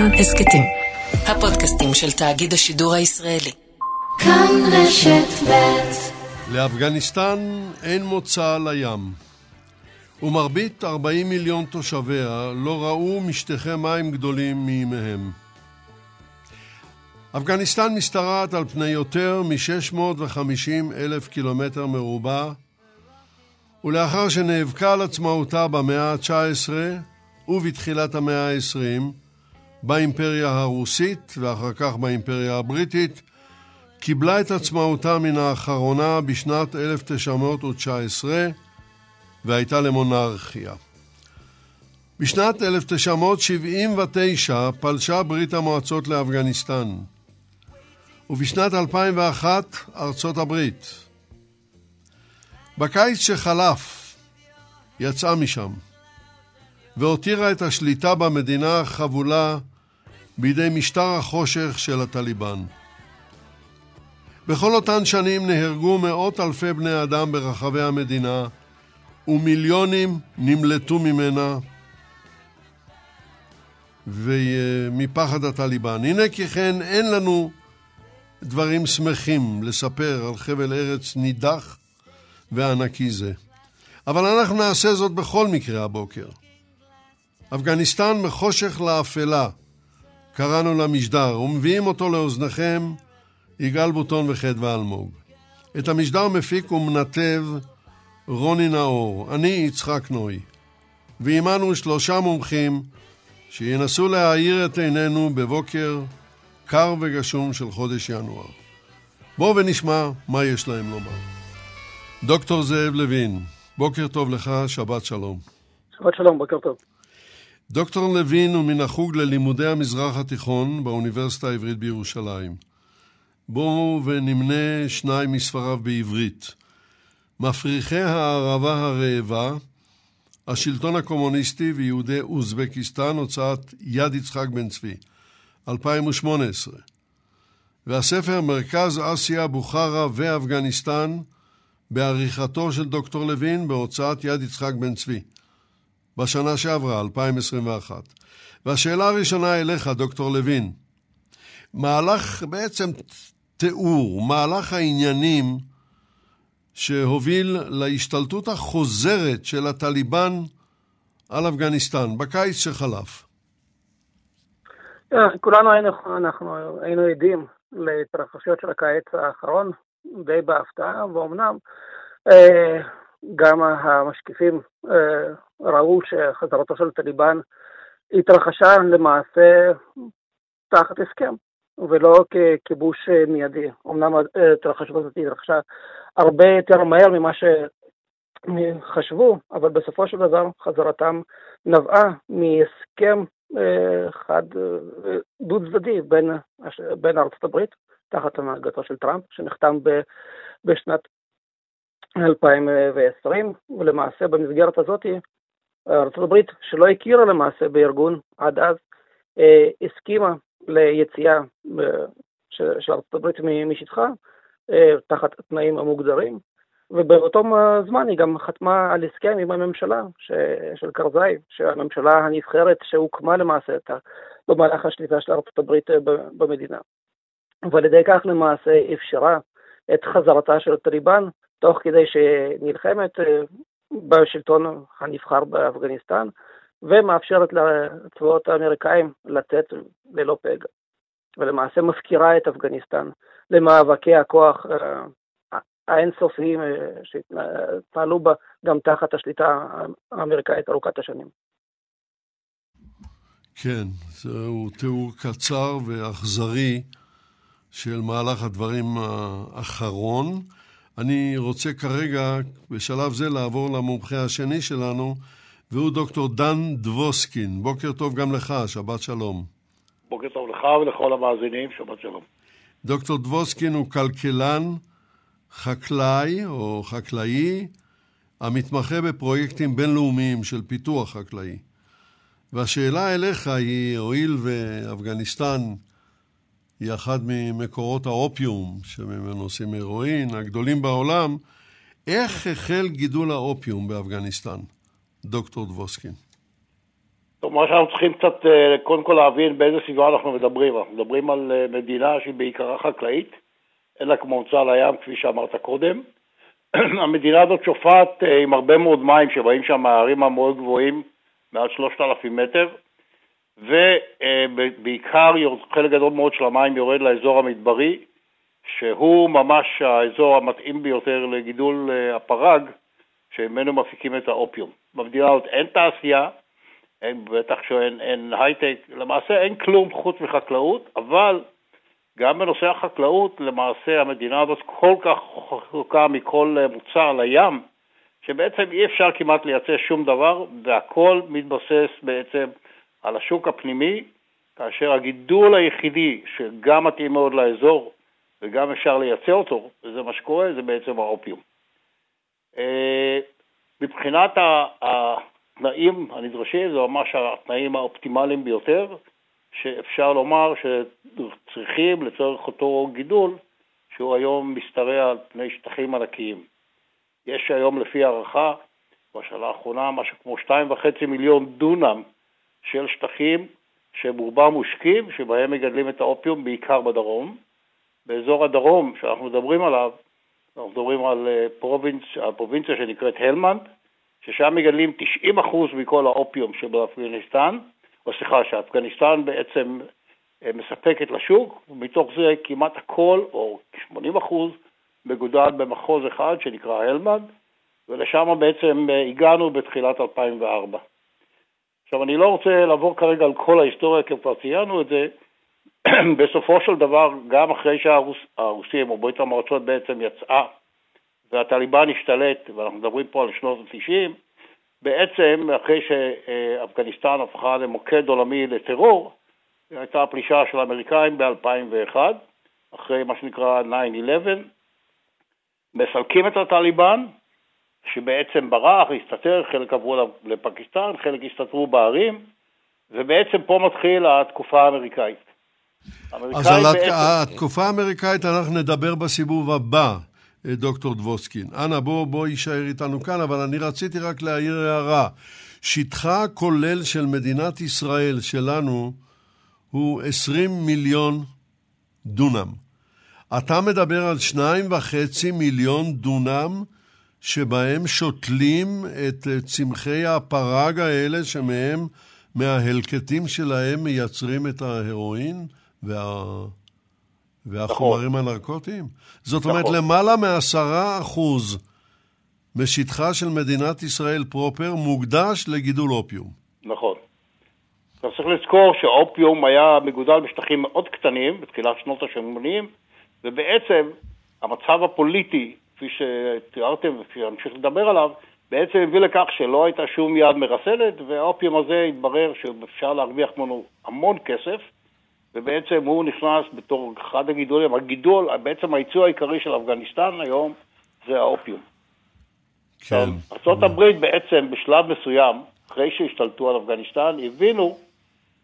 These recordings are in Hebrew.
כאן הסכתים. הפודקאסטים של תאגיד השידור הישראלי. כאן רשת ב' לאפגניסטן אין מוצא לים, ומרבית 40 מיליון תושביה לא ראו משטחי מים גדולים מימיהם. אפגניסטן משתרעת על פני יותר מ-650 אלף קילומטר מרובע, ולאחר שנאבקה על עצמאותה במאה ה-19 ובתחילת המאה ה-20, באימפריה הרוסית ואחר כך באימפריה הבריטית, קיבלה את עצמאותה מן האחרונה בשנת 1919 והייתה למונרכיה. בשנת 1979 פלשה ברית המועצות לאפגניסטן, ובשנת 2001 ארצות הברית. בקיץ שחלף יצאה משם והותירה את השליטה במדינה חבולה בידי משטר החושך של הטליבן. בכל אותן שנים נהרגו מאות אלפי בני אדם ברחבי המדינה ומיליונים נמלטו ממנה ומפחד הטליבן. הנה כי כן אין לנו דברים שמחים לספר על חבל ארץ נידח וענקי זה. אבל אנחנו נעשה זאת בכל מקרה הבוקר. אפגניסטן מחושך לאפלה, קראנו למשדר, ומביאים אותו לאוזניכם יגאל בוטון וחדווה אלמוג. את המשדר מפיק ומנתב רוני נאור, אני יצחק נוי, ועימנו שלושה מומחים שינסו להאיר את עינינו בבוקר קר וגשום של חודש ינואר. בואו ונשמע מה יש להם לומר. דוקטור זאב לוין, בוקר טוב לך, שבת שלום. שבת שלום, בוקר טוב. דוקטור לוין הוא מן החוג ללימודי המזרח התיכון באוניברסיטה העברית בירושלים. בואו ונמנה שניים מספריו בעברית. מפריחי הערבה הרעבה, השלטון הקומוניסטי ויהודי אוזבקיסטן, הוצאת יד יצחק בן צבי, 2018. והספר מרכז אסיה, בוכרה ואפגניסטן, בעריכתו של דוקטור לוין בהוצאת יד יצחק בן צבי, בשנה שעברה, 2021. והשאלה הראשונה אליך, דוקטור לוין, מהלך בעצם תיאור, מהלך העניינים שהוביל להשתלטות החוזרת של הטליבן על אפגניסטן בקיץ שחלף. אה, כולנו היינו, אנחנו היינו עדים להתרחשויות של הקיץ האחרון, די בהפתעה, ואומנם אה, גם המשקיפים אה, ראו שחזרתו של טליבן התרחשה למעשה תחת הסכם, ולא ככיבוש מיידי. אמנם ההתרחשות הזאת התרחשה הרבה יותר מהר ממה שחשבו, אבל בסופו של דבר חזרתם נבעה מהסכם חד, דו צדדי בין, בין ארצות הברית, תחת הנהגתו של טראמפ, שנחתם ב, בשנת 2020, ולמעשה במסגרת הזאת ארה"ב, שלא הכירה למעשה בארגון עד אז, אה, הסכימה ליציאה אה, של ארה"ב משטחה, אה, תחת תנאים המוגדרים, ובאותו זמן היא גם חתמה על הסכם עם הממשלה ש... של קרזאי, שהממשלה הנבחרת שהוקמה למעשה במהלך השליטה של ארה"ב במדינה. ועל ידי כך למעשה אפשרה את חזרתה של טליבן, תוך כדי שנלחמת אה, בשלטון הנבחר באפגניסטן, ומאפשרת לצבאות האמריקאים לצאת ללא פגע, ולמעשה מפקירה את אפגניסטן למאבקי הכוח אה, האינסופיים אה, שהתנהלו בה גם תחת השליטה האמריקאית ארוכת השנים. כן, זהו תיאור קצר ואכזרי של מהלך הדברים האחרון. אני רוצה כרגע, בשלב זה, לעבור למומחה השני שלנו, והוא דוקטור דן דבוסקין. בוקר טוב גם לך, שבת שלום. בוקר טוב לך ולכל המאזינים, שבת שלום. דוקטור דבוסקין הוא כלכלן, חקלאי או חקלאי, המתמחה בפרויקטים בינלאומיים של פיתוח חקלאי. והשאלה אליך היא, הואיל ואפגניסטן היא אחת ממקורות האופיום שממנו עושים הירואין, הגדולים בעולם, איך החל גידול האופיום באפגניסטן, דוקטור דבוסקין? טוב, מה שאנחנו צריכים קצת אה, קודם כל להבין באיזה סביבה אנחנו מדברים. אנחנו מדברים על אה, מדינה שהיא בעיקרה חקלאית, אין לה כמו הוצאה לים, כפי שאמרת קודם. המדינה הזאת שופעת אה, עם הרבה מאוד מים שבאים שם מהערים המאוד גבוהים, מעל 3,000 מטר, ובעיקר חלק גדול מאוד של המים יורד לאזור המדברי, שהוא ממש האזור המתאים ביותר לגידול הפרג, שממנו מפיקים את האופיום. במדינה הזאת אין תעשייה, אין, בטח שאין אין הייטק, למעשה אין כלום חוץ מחקלאות, אבל גם בנושא החקלאות, למעשה המדינה הזאת כל כך רחוקה מכל מוצר לים, שבעצם אי אפשר כמעט לייצא שום דבר, והכל מתבסס בעצם על השוק הפנימי, כאשר הגידול היחידי שגם מתאים מאוד לאזור וגם אפשר לייצא אותו, וזה מה שקורה, זה בעצם האופיום. אה, מבחינת התנאים הנדרשים, זה ממש התנאים האופטימליים ביותר, שאפשר לומר שצריכים לצורך אותו גידול, שהוא היום משתרע על פני שטחים ענקיים. יש היום לפי הערכה, בשנה האחרונה, משהו כמו 2.5 מיליון דונם של שטחים שברובם מושקים, שבהם מגדלים את האופיום בעיקר בדרום. באזור הדרום, שאנחנו מדברים עליו, אנחנו מדברים על אה, פרובינצ, הפרובינציה שנקראת הלמנד, ששם מגדלים 90% מכל האופיום שבאפגניסטן, או סליחה, שאפגניסטן בעצם אה, מספקת לשוק, ומתוך זה כמעט הכל, או 80%, מגודל במחוז אחד שנקרא הלמנד, ולשם בעצם אה, הגענו בתחילת 2004. עכשיו, אני לא רוצה לעבור כרגע על כל ההיסטוריה, כי כבר ציינו את זה, בסופו של דבר, גם אחרי שהרוסים או ברית המועצות בעצם יצאה והטליבן השתלט, ואנחנו מדברים פה על שנות ה-90, בעצם אחרי שאפגניסטן הפכה למוקד עולמי לטרור, הייתה הפלישה של האמריקאים ב-2001, אחרי מה שנקרא 9-11, מסלקים את הטליבן, שבעצם ברח, הסתתר, חלק עברו לפקיסטן, חלק הסתתרו בערים, ובעצם פה מתחיל התקופה האמריקאית. אז על בעצם... התקופה האמריקאית אנחנו נדבר בסיבוב הבא, אה, דוקטור דבוסקין. אנא, בוא, בוא יישאר איתנו כאן, אבל אני רציתי רק להעיר הערה. שטחה הכולל של מדינת ישראל, שלנו, הוא 20 מיליון דונם. אתה מדבר על שניים וחצי מיליון דונם שבהם שותלים את אה, צמחי הפרג האלה שמהם, מההלקטים שלהם מייצרים את ההרואין? וה... והחומרים נכון. הנרקוטיים? זאת נכון. אומרת, למעלה מעשרה אחוז משטחה של מדינת ישראל פרופר מוקדש לגידול אופיום. נכון. עכשיו צריך לזכור שאופיום היה מגודל בשטחים מאוד קטנים בתחילת שנות ה-80, ובעצם המצב הפוליטי, כפי שתיארתם וכפי שאמשיך לדבר עליו, בעצם הביא לכך שלא הייתה שום יד מרסנת, והאופיום הזה התברר שאפשר להרוויח ממנו המון כסף, ובעצם הוא נכנס בתור אחד הגידולים, הגידול, בעצם הייצוא העיקרי של אפגניסטן היום זה האופיום. כן. ארה"ב בעצם בשלב מסוים, אחרי שהשתלטו על אפגניסטן, הבינו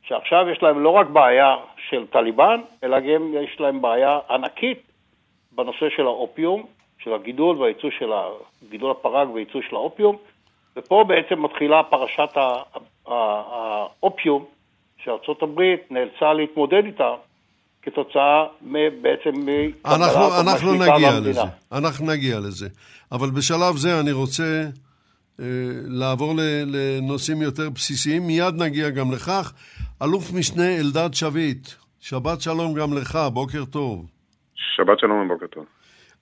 שעכשיו יש להם לא רק בעיה של טליבן, אלא גם יש להם בעיה ענקית בנושא של האופיום, של הגידול והייצוא של גידול הפרג והייצוא של האופיום, ופה בעצם מתחילה פרשת האופיום, שארצות הברית נאלצה להתמודד איתה כתוצאה בעצם אנחנו, אנחנו נגיע לזה, אנחנו נגיע לזה. אבל בשלב זה אני רוצה אה, לעבור לנושאים יותר בסיסיים, מיד נגיע גם לכך. אלוף משנה אלדד שביט, שבת שלום גם לך, בוקר טוב. שבת שלום ובוקר טוב.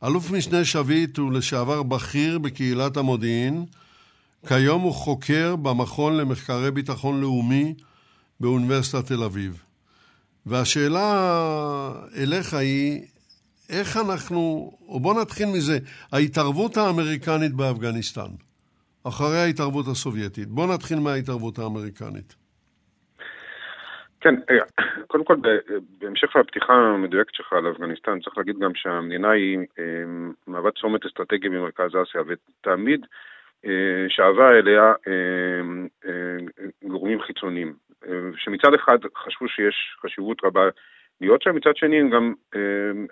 אלוף משנה שביט הוא לשעבר בכיר בקהילת המודיעין, כיום הוא חוקר במכון למחקרי ביטחון לאומי באוניברסיטת תל אביב. והשאלה אליך היא, איך אנחנו, או בוא נתחיל מזה, ההתערבות האמריקנית באפגניסטן, אחרי ההתערבות הסובייטית. בוא נתחיל מההתערבות האמריקנית. כן, אה, קודם כל, בהמשך לפתיחה המדויקת שלך על אפגניסטן, צריך להגיד גם שהמדינה היא אה, מהווה צומת אסטרטגי במרכז אסיה, ותמיד אה, שאבה אליה גורמים חיצוניים. שמצד אחד חשבו שיש חשיבות רבה להיות שם, מצד שני גם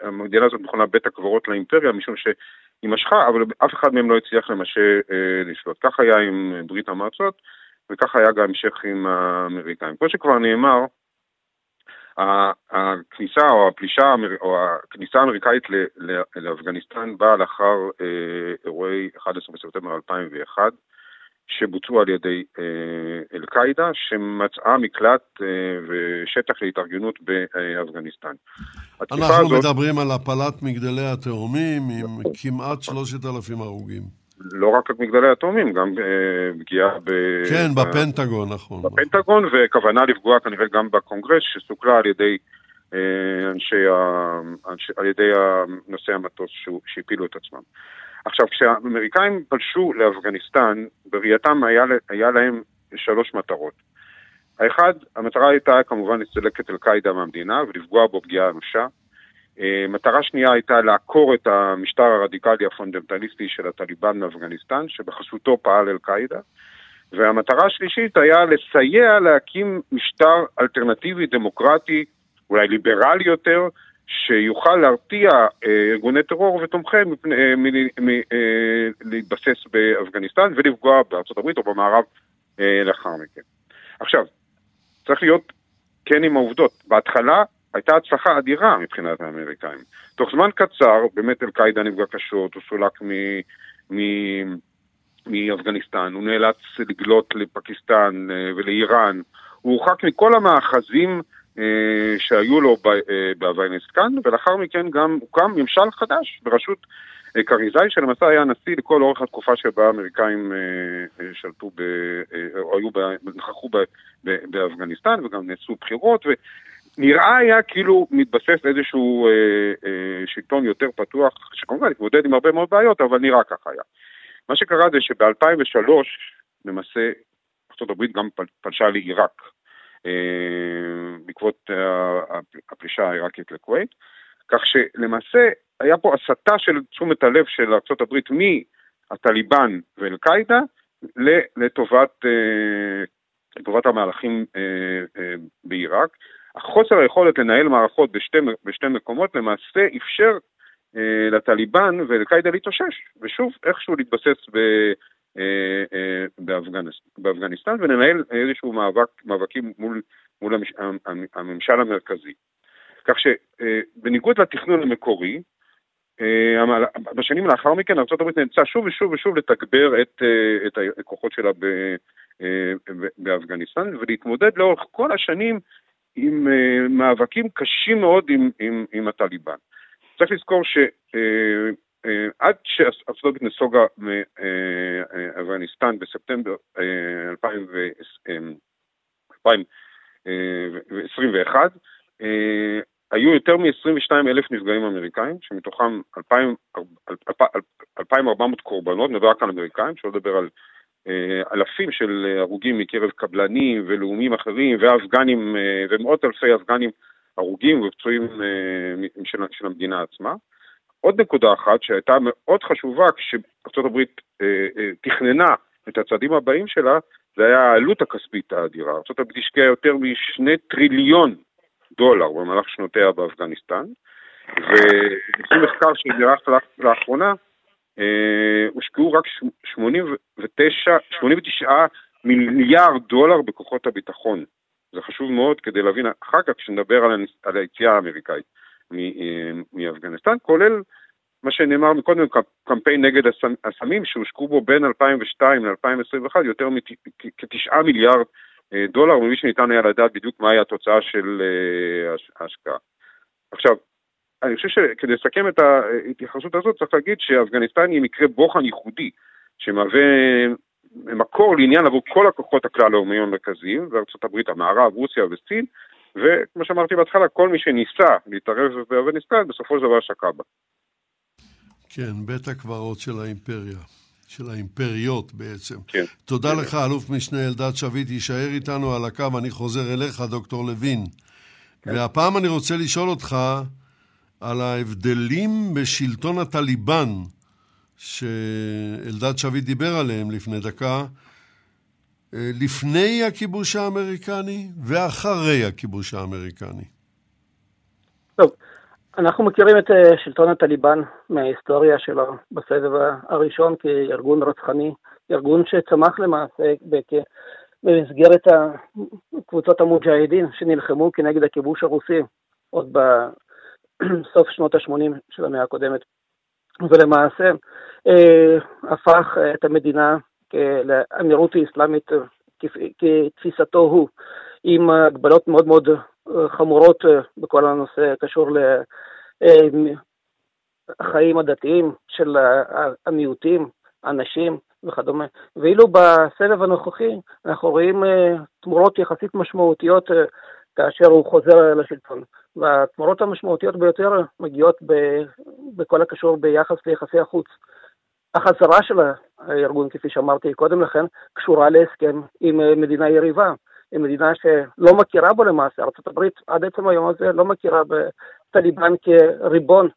המדינה הזאת מכונה בית הקברות לאימפריה, משום שהיא משכה, אבל אף אחד מהם לא הצליח למשה לשלוט. כך היה עם ברית המועצות, וכך היה גם המשך עם האמריקאים. כמו שכבר נאמר, הכניסה או הפלישה או הכניסה האמריקאית לאפגניסטן באה לאחר אה, אירועי 11 בספטמבר 2001, שבוצעו על ידי אה, אל-קאעידה, שמצאה מקלט אה, ושטח להתארגנות באפגניסטן. אנחנו הזאת... מדברים על הפלת מגדלי התאומים עם כמעט 3,000 הרוגים. לא רק את מגדלי התאומים, גם uh, פגיעה ב... כן, בפנטגון, נכון. בפנטגון, וכוונה לפגוע כנראה גם בקונגרס, שסוכלה על ידי uh, אנשי, ה... אנשי, על ידי נושאי המטוס שהפילו את עצמם. עכשיו, כשהאמריקאים פלשו לאפגניסטן, בראייתם היה, היה להם שלוש מטרות. האחד, המטרה הייתה כמובן לסלק את אל-קאעידה מהמדינה ולפגוע בו פגיעה אנושה. אה, מטרה שנייה הייתה לעקור את המשטר הרדיקלי הפונדמנטליסטי של הטליבן מאפגניסטן, שבחסותו פעל אל-קאעידה. והמטרה השלישית היה לסייע להקים משטר אלטרנטיבי דמוקרטי, אולי ליברלי יותר, שיוכל להרתיע אה, ארגוני טרור ותומכיהם אה, מלהתבסס באפגניסטן ולפגוע בארצות הברית או במערב לאחר מכן. עכשיו, צריך להיות כן עם העובדות. בהתחלה הייתה הצלחה אדירה מבחינת האמריקאים. תוך זמן קצר, באמת אל-קאעידה נפגע קשות, הוא סולק. מאפגניסטן, הוא נאלץ לגלות לפקיסטן אה, ולאיראן, הוא הורחק מכל המאחזים אה, שהיו לו אה, באפגניסטן, ולאחר מכן גם הוקם ממשל חדש בראשות קריזאי, שלמעשה היה נשיא לכל אורך התקופה שבה האמריקאים שלטו, ב, או היו, נכחו באפגניסטן, וגם נעשו בחירות, נראה היה כאילו מתבסס איזשהו אה, אה, שלטון יותר פתוח, שכמובן התמודד עם הרבה מאוד בעיות, אבל נראה ככה היה. מה שקרה זה שב-2003, למעשה, ארה"ב גם פל, פלשה לעיראק, אה, בעקבות אה, הפלישה העיראקית לכווית, כך שלמעשה היה פה הסטה של תשומת הלב של ארה"ב מהטליבן ואל-קאעידה לטובת, אה, לטובת המהלכים אה, אה, בעיראק. החוסר היכולת לנהל מערכות בשתי, בשתי מקומות למעשה אפשר אה, לטליבן ולקאידה להתאושש, ושוב איכשהו להתבסס ב, אה, אה, באפגניס, באפגניסטן ולנהל איזשהו מאבק, מאבקים מול, מול המש, הממשל המרכזי. כך שבניגוד אה, לתכנון המקורי, אה, בשנים לאחר מכן ארה"ב נאלצה שוב ושוב ושוב לתגבר את, אה, את הכוחות שלה באפגניסטן ולהתמודד לאורך כל השנים עם uh, מאבקים קשים מאוד עם, עם, עם הטליבן. צריך לזכור שעד שארצות הברית נסוגה מאפגניסטן בספטמבר uh, 2021, uh, היו יותר מ-22 אלף נפגעים אמריקאים, שמתוכם 2,400 קורבנות, נדבר רק על אמריקאים, שלא לדבר על אה, אלפים של הרוגים מקרב קבלנים ולאומים אחרים ואפגנים אה, ומאות אלפי אפגנים הרוגים ופצועים אה, של, של המדינה עצמה. עוד נקודה אחת שהייתה מאוד חשובה כשארה"ב תכננה את הצעדים הבאים שלה, זה היה העלות הכספית האדירה. ארה"ב השקיעה יותר משני טריליון דולר במהלך שנותיה באפגניסטן, ולפי מחקר שנערך לאחרונה, אה, הושקעו רק 89, 89 מיליארד דולר בכוחות הביטחון. זה חשוב מאוד כדי להבין אחר כך כשנדבר על, על היציאה האמריקאית אה, מאפגניסטן, כולל מה שנאמר מקודם, קמפיין נגד הסמים שהושקעו בו בין 2002 ל-2021 יותר מכ-9 מיליארד אה, דולר, ומי שניתן היה לדעת בדיוק מהי התוצאה של ההשקעה. עכשיו, אני חושב שכדי לסכם את ההתייחסות הזאת צריך להגיד שאפגניסטן היא מקרה בוחן ייחודי, שמהווה מקור לעניין עבור כל הכוחות הכלל-לאומיים המרכזיים, וארצות הברית, המערב, רוסיה וסין, וכמו שאמרתי בהתחלה, כל מי שניסה להתערב באפגניסטן, בסופו של דבר שקע בה. כן, בית הקברות של האימפריה. של האימפריות בעצם. כן. תודה כן. לך, אלוף משנה אלדד שביט, יישאר איתנו על הקו, אני חוזר אליך, דוקטור לוין. כן. והפעם אני רוצה לשאול אותך, על ההבדלים בשלטון הטליבן, שאלדד שביט דיבר עליהם לפני דקה, אה, לפני הכיבוש האמריקני ואחרי הכיבוש האמריקני. טוב, אנחנו מכירים את אה, שלטון הטליבן מההיסטוריה שלו בסבב הראשון כארגון רצחני, ארגון שצמח למעשה במסגרת קבוצות המוג'אהדין שנלחמו כנגד הכיבוש הרוסי עוד בסוף שנות ה-80 של המאה הקודמת, ולמעשה אה, הפך את המדינה לאמירות האסלאמית כתפיסתו הוא, עם הגבלות מאוד מאוד חמורות בכל הנושא הקשור לחיים הדתיים של המיעוטים, הנשים וכדומה. ואילו בסבב הנוכחי אנחנו רואים תמורות יחסית משמעותיות כאשר הוא חוזר לשלטון. והתמורות המשמעותיות ביותר מגיעות ב, בכל הקשור ביחס ליחסי החוץ. החזרה של הארגון, כפי שאמרתי קודם לכן, קשורה להסכם עם מדינה יריבה, עם מדינה שלא מכירה בו למעשה. ארה"ב עד עצם היום הזה לא מכירה בטליבן כריבון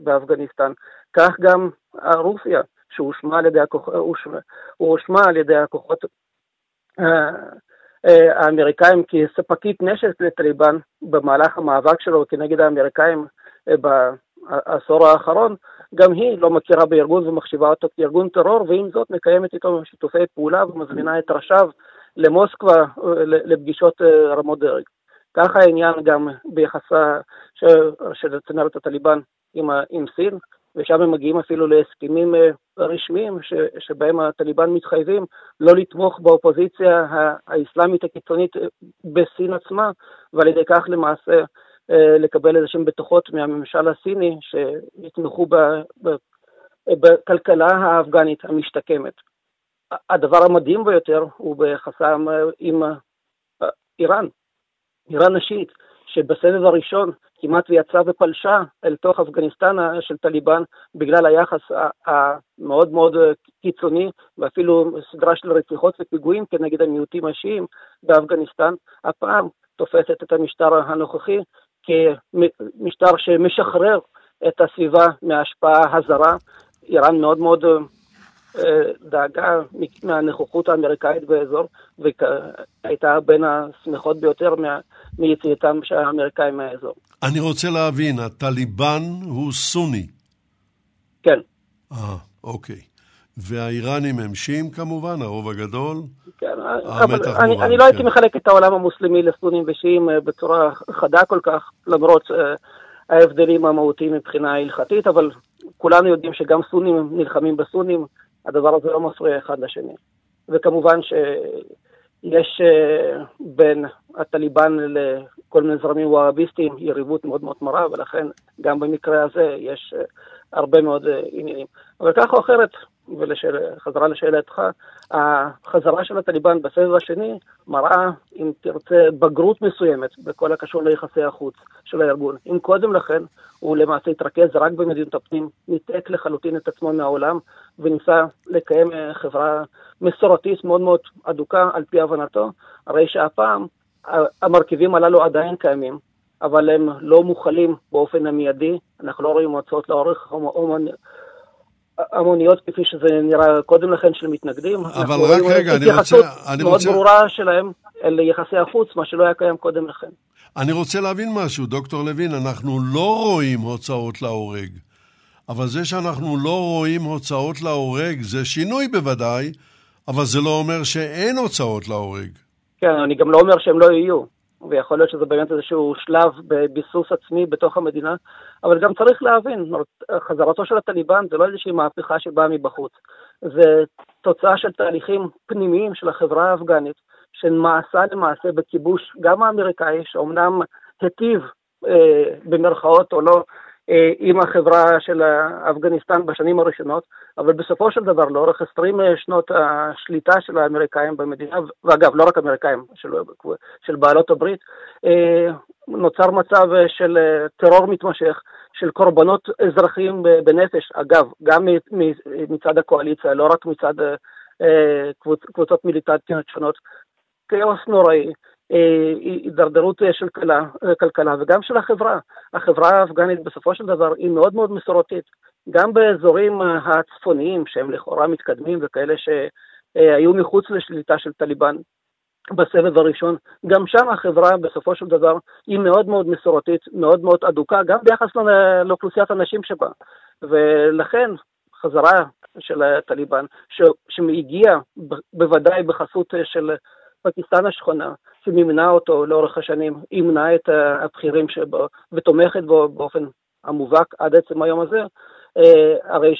באפגניסטן. כך גם רוסיה, שהושמע על הכוח, על ידי הכוחות אה, האמריקאים כספקית נשק לטליבן במהלך המאבק שלו כנגד האמריקאים אה, בעשור האחרון, גם היא לא מכירה בארגון ומחשיבה אותו כארגון טרור, ועם זאת מקיימת איתו שיתופי פעולה ומזמינה את ראשיו למוסקבה אה, לפגישות רמות דרג. ככה העניין גם ביחסה של צמרת הטליבן עם, עם סין, ושם הם מגיעים אפילו להסכמים אה, רשמיים ש, שבהם הטליבן מתחייבים לא לתמוך באופוזיציה האסלאמית הקיצונית אה, בסין עצמה, ועל ידי כך למעשה אה, לקבל איזה שהם בטוחות מהממשל הסיני שיתמכו בכלכלה האפגנית המשתקמת. הדבר המדהים ביותר הוא ביחסם עם איראן, איראן נשית, שבסבב הראשון כמעט ויצאה ופלשה אל תוך אפגניסטן של טליבן בגלל היחס המאוד מאוד קיצוני ואפילו סדרה של רציחות ופיגועים כנגד המיעוטים השיעים באפגניסטן, הפעם תופסת את המשטר הנוכחי כמשטר שמשחרר את הסביבה מההשפעה הזרה. איראן מאוד מאוד דאגה מהנוכחות האמריקאית באזור, והייתה בין השמחות ביותר מיציאתם של האמריקאים מהאזור. אני רוצה להבין, הטליבן הוא סוני. כן. אה, אוקיי. והאיראנים הם שיעים כמובן, הרוב הגדול? כן, אבל אני, אני לא הייתי כן. מחלק את העולם המוסלמי לסונים ושיעים אה, בצורה חדה כל כך, למרות uh, ההבדלים המהותיים מבחינה הלכתית, אבל כולנו יודעים שגם סונים נלחמים בסונים, הדבר הזה לא מפריע אחד לשני. וכמובן שיש אה, בין הטליבן לכל מיני זרמים וואביסטיים יריבות מאוד מאוד מרה, ולכן גם במקרה הזה יש אה, הרבה מאוד אה, עניינים. אבל כך או אחרת, וחזרה לשאלתך, החזרה של הטליבן בסבב השני מראה, אם תרצה, בגרות מסוימת בכל הקשור ליחסי החוץ של הארגון. אם קודם לכן הוא למעשה התרכז רק במדינות הפנים, ניתק לחלוטין את עצמו מהעולם וניסה לקיים חברה מסורתית מאוד מאוד אדוקה על פי הבנתו, הרי שהפעם המרכיבים הללו עדיין קיימים, אבל הם לא מוכלים באופן המיידי, אנחנו לא רואים הוצאות לאורך המוניות כפי שזה נראה קודם לכן של מתנגדים. אבל רק רגע, אני רוצה... אני מאוד רוצה... ברורה שלהם אל יחסי החוץ, מה שלא היה קיים קודם לכן. אני רוצה להבין משהו, דוקטור לוין, אנחנו לא רואים הוצאות להורג. אבל זה שאנחנו לא רואים הוצאות להורג זה שינוי בוודאי, אבל זה לא אומר שאין הוצאות להורג. כן, אני גם לא אומר שהם לא יהיו, ויכול להיות שזה באמת איזשהו שלב בביסוס עצמי בתוך המדינה, אבל גם צריך להבין, חזרתו של הטליבן זה לא איזושהי מהפכה שבאה מבחוץ, זה תוצאה של תהליכים פנימיים של החברה האפגנית, שנעשה למעשה בכיבוש גם האמריקאי, שאומנם היטיב אה, במרכאות או לא עם החברה של אפגניסטן בשנים הראשונות, אבל בסופו של דבר, לאורך 20 שנות השליטה של האמריקאים במדינה, ואגב, לא רק אמריקאים, של, של בעלות הברית, אה, נוצר מצב של אה, טרור מתמשך, של קורבנות אזרחיים בנפש, אגב, גם מצד הקואליציה, לא רק מצד קבוצות מיליטנטיות שונות, כאוס נוראי. הידרדרות של כלכלה, כלכלה וגם של החברה. החברה האפגנית בסופו של דבר היא מאוד מאוד מסורתית. גם באזורים הצפוניים שהם לכאורה מתקדמים וכאלה שהיו מחוץ לשליטה של טליבן בסבב הראשון, גם שם החברה בסופו של דבר היא מאוד מאוד מסורתית, מאוד מאוד אדוקה, גם ביחס לאוכלוסיית הנשים שבה. ולכן חזרה של הטליבן, שהגיעה בוודאי בחסות של פקיסטן השכונה, שמימנה אותו לאורך השנים, ימנה את הבכירים שבו ותומכת בו באופן המובהק עד עצם היום הזה, הרי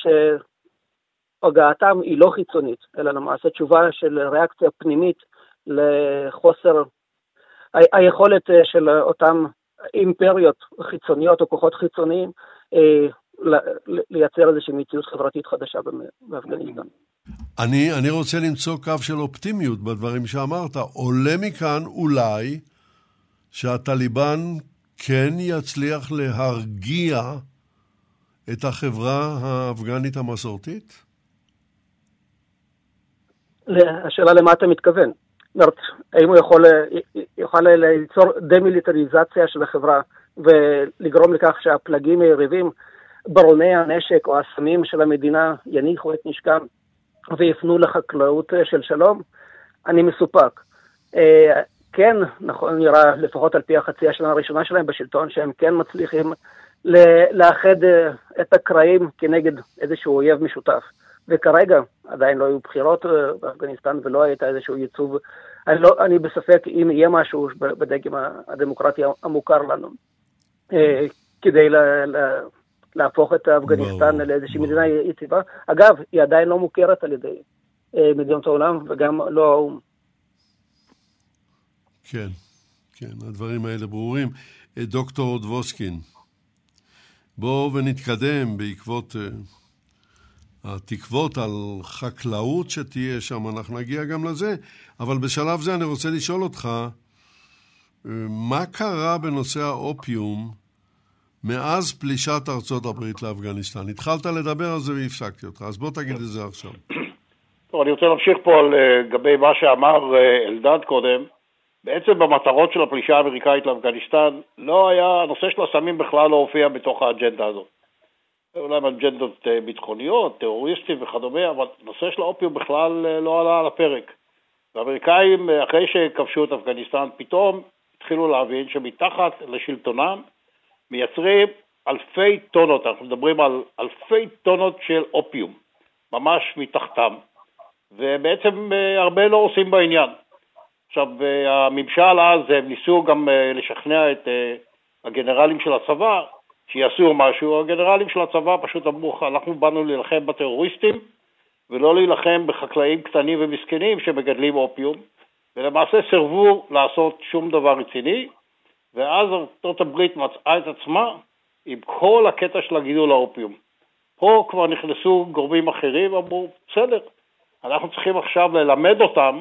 שהגעתם היא לא חיצונית, אלא למעשה תשובה של ריאקציה פנימית לחוסר היכולת של אותם אימפריות חיצוניות או כוחות חיצוניים לייצר איזושהי מציאות חברתית חדשה באפגניסטן. אני, אני רוצה למצוא קו של אופטימיות בדברים שאמרת. עולה מכאן אולי שהטליבן כן יצליח להרגיע את החברה האפגנית המסורתית? השאלה למה אתה מתכוון. אומרת, האם הוא יכול, יכול ליצור דמיליטריזציה של החברה ולגרום לכך שהפלגים היריבים, ברוני הנשק או הסמים של המדינה יניחו את נשקם ויפנו לחקלאות של שלום? אני מסופק. אה, כן, נכון, נראה, לפחות על פי החצי השנה הראשונה שלהם בשלטון, שהם כן מצליחים לאחד אה, את הקרעים כנגד איזשהו אויב משותף. וכרגע עדיין לא היו בחירות אה, באפגניסטן ולא הייתה איזשהו ייצוב. אני, לא, אני בספק אם יהיה משהו בדגם הדמוקרטי המוכר לנו אה, כדי להפוך את אפגניסטן לאיזושהי מדינה יציבה. אגב, היא עדיין לא מוכרת על ידי מדינות העולם וגם לא האו"ם. כן, כן, הדברים האלה ברורים. דוקטור דבוסקין, בואו ונתקדם בעקבות uh, התקוות על חקלאות שתהיה שם, אנחנו נגיע גם לזה, אבל בשלב זה אני רוצה לשאול אותך, מה קרה בנושא האופיום מאז פלישת ארצות הברית לאפגניסטן? התחלת לדבר על זה והפסקתי אותך, אז בוא תגיד את זה עכשיו. טוב, אני רוצה להמשיך פה על אה, גבי מה שאמר אלדד קודם. בעצם במטרות של הפלישה האמריקאית לאפגניסטן לא היה, הנושא של הסמים בכלל לא הופיע בתוך האג'נדה הזאת. אולי עם אג'נדות אה, ביטחוניות, טרוריסטים וכדומה, אבל הנושא של האופיום בכלל אה, לא עלה על הפרק. והאמריקאים, אה, אחרי שכבשו את אפגניסטן, פתאום התחילו להבין שמתחת לשלטונם מייצרים אלפי טונות, אנחנו מדברים על אלפי טונות של אופיום, ממש מתחתם, ובעצם הרבה לא עושים בעניין. עכשיו, אה, הממשל אז, הם ניסו גם אה, לשכנע את אה, הגנרלים של הצבא שיעשו משהו, הגנרלים של הצבא פשוט אמרו, אנחנו באנו להילחם בטרוריסטים ולא להילחם בחקלאים קטנים ומסכנים שמגדלים אופיום, ולמעשה סירבו לעשות שום דבר רציני, ואז ארה"ב מצאה את עצמה עם כל הקטע של הגידול האופיום. פה כבר נכנסו גורמים אחרים, אמרו, בסדר, אנחנו צריכים עכשיו ללמד אותם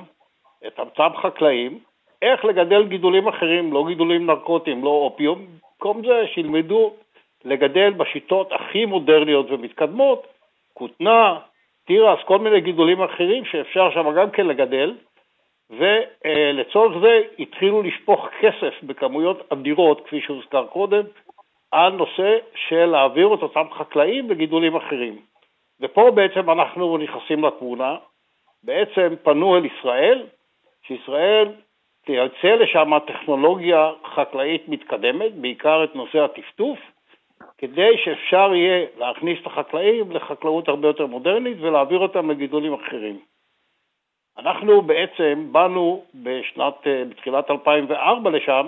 את אותם חקלאים איך לגדל גידולים אחרים, לא גידולים נרקוטיים, לא אופיום, במקום זה שילמדו לגדל בשיטות הכי מודרניות ומתקדמות, כותנה, תירס, כל מיני גידולים אחרים שאפשר שם גם כן לגדל, ולצורך זה התחילו לשפוך כסף בכמויות אדירות, כפי שהוזכר קודם, על נושא של להעביר את אותם חקלאים לגידולים אחרים. ופה בעצם אנחנו נכנסים לתמונה, בעצם פנו אל ישראל שישראל תייצא לשם טכנולוגיה חקלאית מתקדמת, בעיקר את נושא הטפטוף, כדי שאפשר יהיה להכניס את החקלאים לחקלאות הרבה יותר מודרנית ולהעביר אותם לגידולים אחרים. אנחנו בעצם באנו בשנת, בתחילת 2004 לשם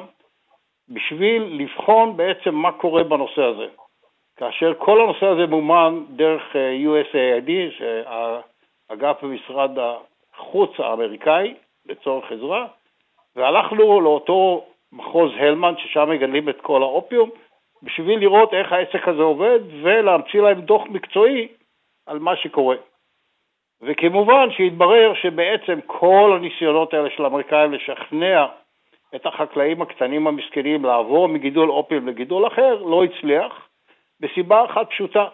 בשביל לבחון בעצם מה קורה בנושא הזה. כאשר כל הנושא הזה מומן דרך אה, USAID, האגף במשרד החוץ האמריקאי, לצורך עזרה, והלכנו לאותו מחוז הלמן, ששם מגדלים את כל האופיום, בשביל לראות איך העסק הזה עובד ולהמציא להם דוח מקצועי על מה שקורה. וכמובן שהתברר שבעצם כל הניסיונות האלה של האמריקאים לשכנע את החקלאים הקטנים המסכנים לעבור מגידול אופיום לגידול אחר לא הצליח, בסיבה אחת פשוטה,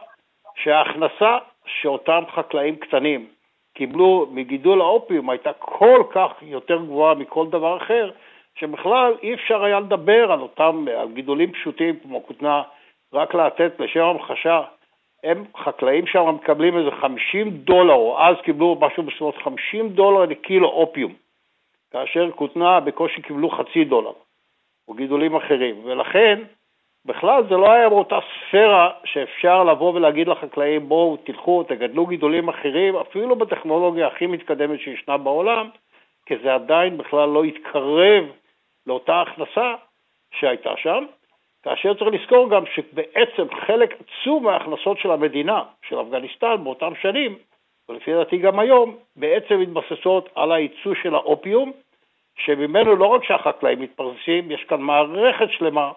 שההכנסה שאותם חקלאים קטנים קיבלו מגידול האופיום הייתה כל כך יותר גבוהה מכל דבר אחר, שבכלל אי אפשר היה לדבר על אותם, על גידולים פשוטים כמו כותנה, רק לתת לשם המחשה. הם חקלאים שם מקבלים איזה 50 דולר, או אז קיבלו משהו בסביבות 50 דולר לקילו אופיום, כאשר כותנה בקושי קיבלו חצי דולר, או גידולים אחרים. ולכן, בכלל זה לא היה באותה ספירה שאפשר לבוא ולהגיד לחקלאים בואו תלכו, תגדלו גידולים אחרים, אפילו בטכנולוגיה הכי מתקדמת שישנה בעולם, כי זה עדיין בכלל לא התקרב לאותה הכנסה שהייתה שם, כאשר צריך לזכור גם שבעצם חלק עצום מההכנסות של המדינה, של אפגניסטן באותם שנים, ולפי דעתי גם היום, בעצם מתבססות על הייצוא של האופיום, שממנו לא רק שהחקלאים מתפרנסים, יש כאן מערכת שלמה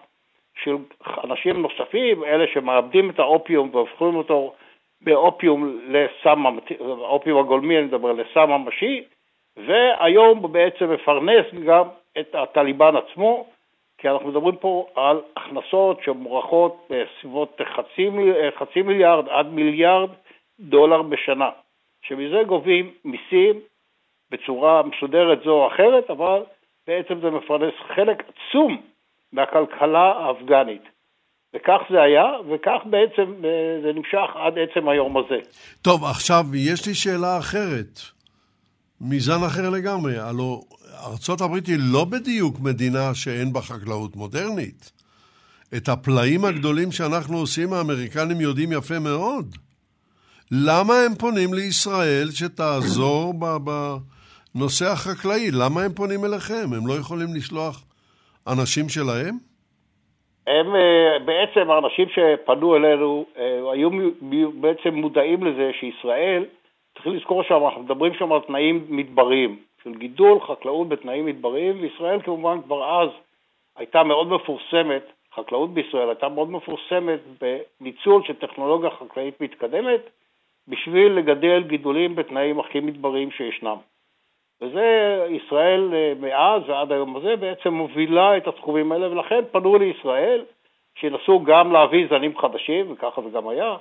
של אנשים נוספים, אלה שמאבדים את האופיום והופכים אותו באופיום לסם, האופיום הגולמי, אני מדבר, לסם ממשי, והיום הוא בעצם מפרנס גם את הטליבן עצמו, כי אנחנו מדברים פה על הכנסות שמוערכות בסביבות חצי, חצי מיליארד עד מיליארד דולר בשנה, שמזה גובים מיסים בצורה מסודרת זו או אחרת, אבל בעצם זה מפרנס חלק עצום מהכלכלה האפגנית. וכך זה היה, וכך בעצם אה, זה נמשך עד עצם היום הזה. טוב, עכשיו יש לי שאלה אחרת, מזן אחר לגמרי. הלו ארצות הברית היא לא בדיוק מדינה שאין בה חקלאות מודרנית. את הפלאים הגדולים שאנחנו עושים, האמריקנים יודעים יפה מאוד. למה הם פונים לישראל שתעזור בנושא החקלאי? למה הם פונים אליכם? הם לא יכולים לשלוח אנשים שלהם? הם אה, בעצם, האנשים שפנו אלינו, אה, היו בעצם מודעים לזה שישראל, צריך לזכור שאנחנו מדברים שם על תנאים מדבריים. של גידול חקלאות בתנאים מדבריים, וישראל כמובן כבר אז הייתה מאוד מפורסמת, חקלאות בישראל הייתה מאוד מפורסמת בניצול של טכנולוגיה חקלאית מתקדמת בשביל לגדל גידולים בתנאים הכי מדבריים שישנם. וזה, ישראל אה, מאז ועד היום הזה בעצם מובילה את התחומים האלה, ולכן פנו לישראל שינסו גם להביא זנים חדשים, וככה זה גם היה,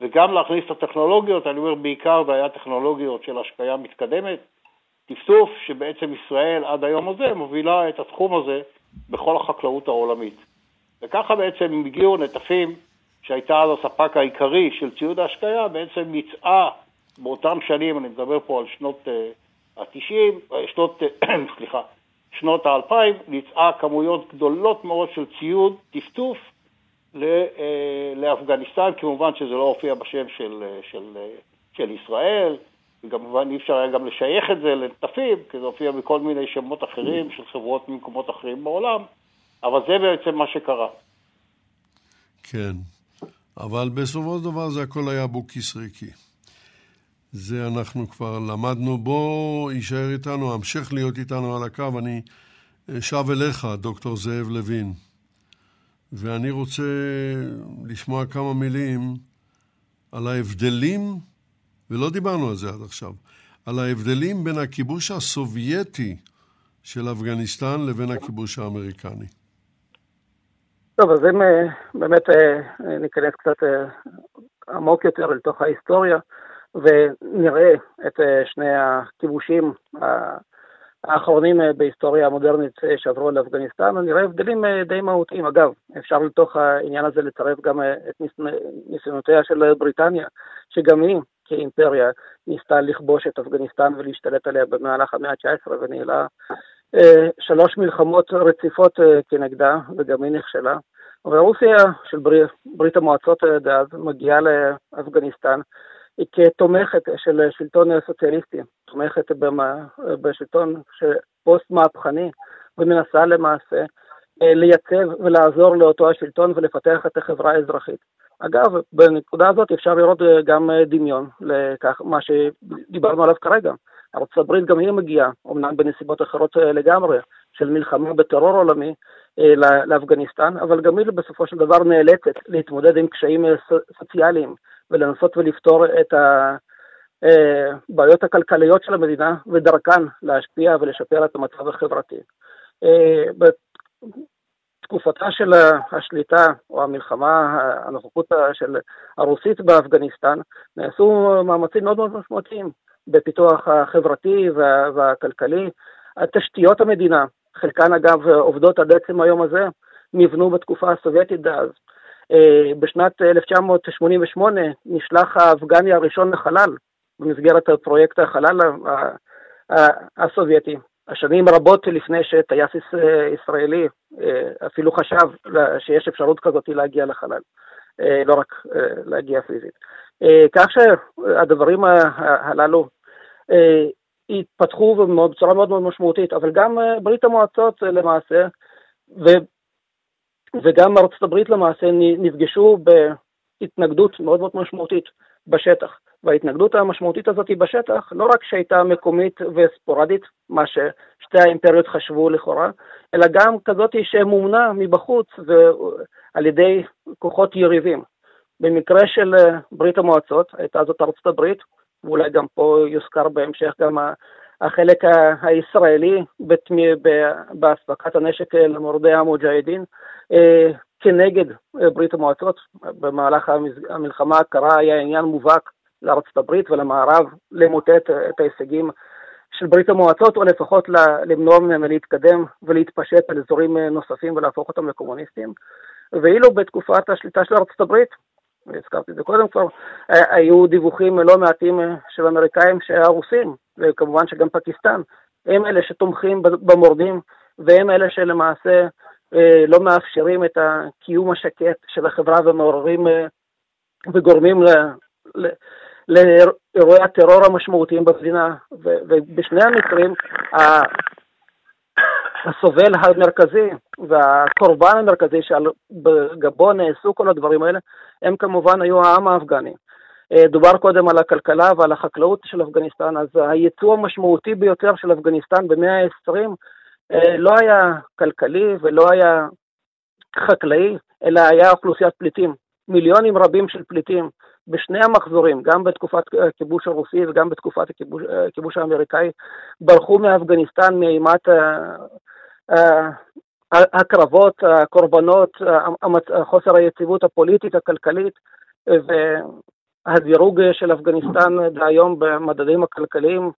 וגם להכניס את הטכנולוגיות, אני אומר בעיקר זה היה טכנולוגיות של השקיה מתקדמת, טפטוף שבעצם ישראל עד היום הזה מובילה את התחום הזה בכל החקלאות העולמית. וככה בעצם הגיעו נטפים, שהייתה אז הספק העיקרי של ציוד ההשקיה, בעצם יצאה באותם שנים, אני מדבר פה על שנות uh, ה-90, uh, שנות, uh, סליחה, שנות ה-2000, יצאה כמויות גדולות מאוד של ציוד טפטוף לאפגניסטן, כמובן שזה לא הופיע בשם של, של, של ישראל, וכמובן אי אפשר היה גם לשייך את זה לנטפים, כי זה הופיע בכל מיני שמות אחרים של חברות ממקומות אחרים בעולם, אבל זה בעצם מה שקרה. כן, אבל בסופו של דבר זה הכל היה בוקיס ריקי. זה אנחנו כבר למדנו. בוא יישאר איתנו, המשך להיות איתנו על הקו. אני שב אליך, דוקטור זאב לוין, ואני רוצה לשמוע כמה מילים על ההבדלים ולא דיברנו על זה עד עכשיו, על ההבדלים בין הכיבוש הסובייטי של אפגניסטן לבין הכיבוש האמריקני. טוב, אז אם אה, באמת אה, ניכנס קצת אה, עמוק יותר לתוך ההיסטוריה ונראה את שני הכיבושים האחרונים בהיסטוריה המודרנית שעברו לאפגניסטן, נראה הבדלים די מהותיים. אגב, אפשר לתוך העניין הזה לצרף גם את ניסיונותיה של בריטניה, שגם היא כאימפריה ניסתה לכבוש את אפגניסטן ולהשתלט עליה במהלך המאה ה-19 וניהלה אה, שלוש מלחמות רציפות אה, כנגדה, וגם היא נכשלה. ורוסיה של בריא, ברית המועצות אה, דאז מגיעה לאפגניסטן היא כתומכת של שלטון סוציאליסטי, תומכת במה, בשלטון פוסט-מהפכני, ומנסה למעשה לייצב ולעזור לאותו השלטון ולפתח את החברה האזרחית. אגב, בנקודה הזאת אפשר לראות אה, גם אה, דמיון לכך, מה שדיברנו עליו כרגע. ארה"ב גם היא מגיעה, אמנם בנסיבות אחרות אה, לגמרי, של מלחמה בטרור עולמי לאפגניסטן, אבל גם היא בסופו של דבר נאלצת להתמודד עם קשיים סוציאליים ולנסות ולפתור את הבעיות הכלכליות של המדינה ודרכן להשפיע ולשפר את המצב החברתי. תקופתה של השליטה או המלחמה, הנוכחות של הרוסית באפגניסטן, נעשו מאמצים מאוד מאוד משמעותיים בפיתוח החברתי והכלכלי. תשתיות המדינה, חלקן אגב עובדות עד עצם היום הזה, נבנו בתקופה הסובייטית דאז. אה, בשנת 1988 נשלח האפגני הראשון לחלל במסגרת פרויקט החלל הסובייטי. השנים רבות לפני שטייס ישראלי אה, אפילו חשב שיש אפשרות כזאת להגיע לחלל, אה, לא רק אה, להגיע פיזית. כך שהדברים הללו התפתחו בצורה מאוד מאוד משמעותית, אבל גם ברית המועצות למעשה, ו, וגם ארצות הברית למעשה נפגשו בהתנגדות מאוד מאוד משמעותית בשטח. וההתנגדות המשמעותית הזאת בשטח, לא רק שהייתה מקומית וספורדית, מה ששתי האימפריות חשבו לכאורה, אלא גם כזאת שמומנה מבחוץ על ידי כוחות יריבים. במקרה של ברית המועצות, הייתה זאת ארצות הברית, ואולי גם פה יוזכר בהמשך גם החלק הישראלי באספקת הנשק למורדי המוג'הדין, אה, כנגד ברית המועצות. במהלך המלחמה הקרה היה עניין מובהק לארצות הברית ולמערב למוטט את ההישגים של ברית המועצות, או לפחות למנוע ממנה להתקדם ולהתפשט על אזורים נוספים ולהפוך אותם לקומוניסטים. ואילו בתקופת השליטה של ארצות הברית, והזכרתי את זה קודם כבר, היו דיווחים לא מעטים של אמריקאים שהרוסים, וכמובן שגם פקיסטן, הם אלה שתומכים במורדים, והם אלה שלמעשה אה, לא מאפשרים את הקיום השקט של החברה ומעוררים אה, וגורמים לאירועי הטרור המשמעותיים במדינה, ובשני המקרים הסובל המרכזי והקורבן המרכזי שעל גבו נעשו כל הדברים האלה, הם כמובן היו העם האפגני. אה, דובר קודם על הכלכלה ועל החקלאות של אפגניסטן, אז הייצוא המשמעותי ביותר של אפגניסטן במאה ה-20 אה, לא היה כלכלי ולא היה חקלאי, אלא היה אוכלוסיית פליטים. מיליונים רבים של פליטים בשני המחזורים, גם בתקופת הכיבוש הרוסי וגם בתקופת הכיבוש, הכיבוש האמריקאי, ברחו מאפגניסטן מאימת הקרבות, הקורבנות, חוסר היציבות הפוליטית, הכלכלית, והדירוג של אפגניסטן היום במדדים הכלכליים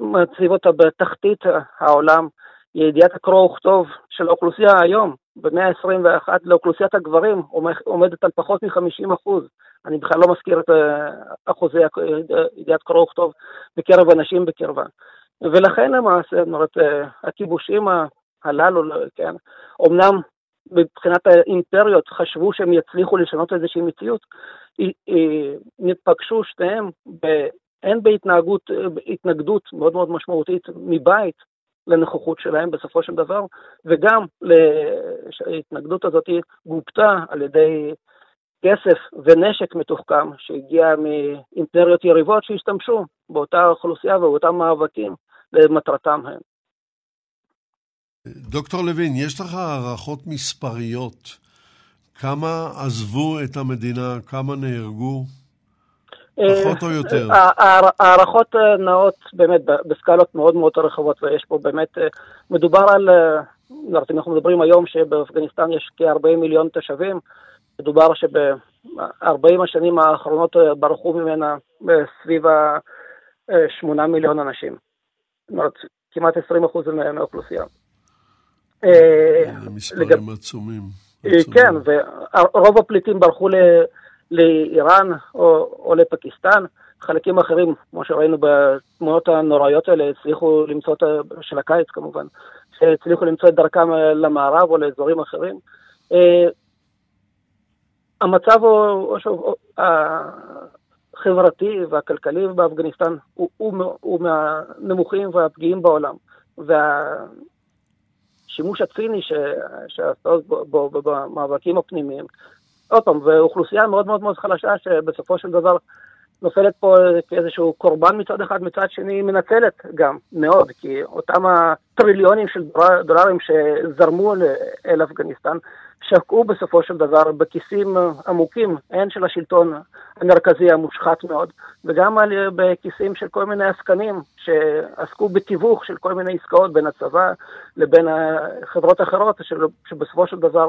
מציב אותה בתחתית העולם. ידיעת הקרוא וכתוב של האוכלוסייה היום, במאה ה-21, לאוכלוסיית הגברים עומדת על פחות מ-50 אחוז. אני בכלל לא מזכיר את אה, אחוזי ידיעת קרוא וכתוב בקרב הנשים בקרבה. ולכן למעשה, זאת אומרת, אה, הכיבושים הללו, כן, אמנם מבחינת האימפריות חשבו שהם יצליחו לשנות איזושהי מציאות, נתפגשו שניהם הן בהתנהגות, התנגדות מאוד מאוד משמעותית מבית לנוכחות שלהם בסופו של דבר, וגם ההתנגדות הזאת גופתה על ידי כסף ונשק מתוחכם שהגיע מאימפריות יריבות שהשתמשו באותה אוכלוסייה ובאותם מאבקים למטרתם הם. דוקטור לוין, יש לך הערכות מספריות כמה עזבו את המדינה, כמה נהרגו? פחות או יותר. הערכות אה, נעות באמת בסקלות מאוד מאוד רחבות, ויש פה באמת, אה, מדובר על, אה, אנחנו מדברים היום שבאפגניסטן יש כ-40 מיליון תושבים, מדובר שב-40 השנים האחרונות ברחו ממנה סביב ה-8 מיליון אנשים. זאת אומרת, כמעט 20 אחוז מהאוכלוסייה. מספרים עצומים. כן, ורוב הפליטים ברחו לאיראן או, או לפקיסטן. חלקים אחרים, כמו שראינו בתמונות הנוראיות האלה, הצליחו למצוא, את, של הקיץ כמובן, שהצליחו למצוא את דרכם למערב או לאזורים אחרים. אה, המצב הוא, שוב, החברתי והכלכלי באפגניסטן הוא, הוא, הוא מהנמוכים והפגיעים בעולם. והשימוש הציני שעשו במאבקים הפנימיים עוד פעם, ואוכלוסייה מאוד מאוד מאוד חלשה שבסופו של דבר נופלת פה כאיזשהו קורבן מצד אחד, מצד שני מנצלת גם מאוד, כי אותם הטריליונים של דולרים שזרמו אל אפגניסטן, שקעו בסופו של דבר בכיסים עמוקים, הן של השלטון המרכזי המושחת מאוד, וגם בכיסים של כל מיני עסקנים שעסקו בתיווך של כל מיני עסקאות בין הצבא לבין חברות אחרות, שבסופו של דבר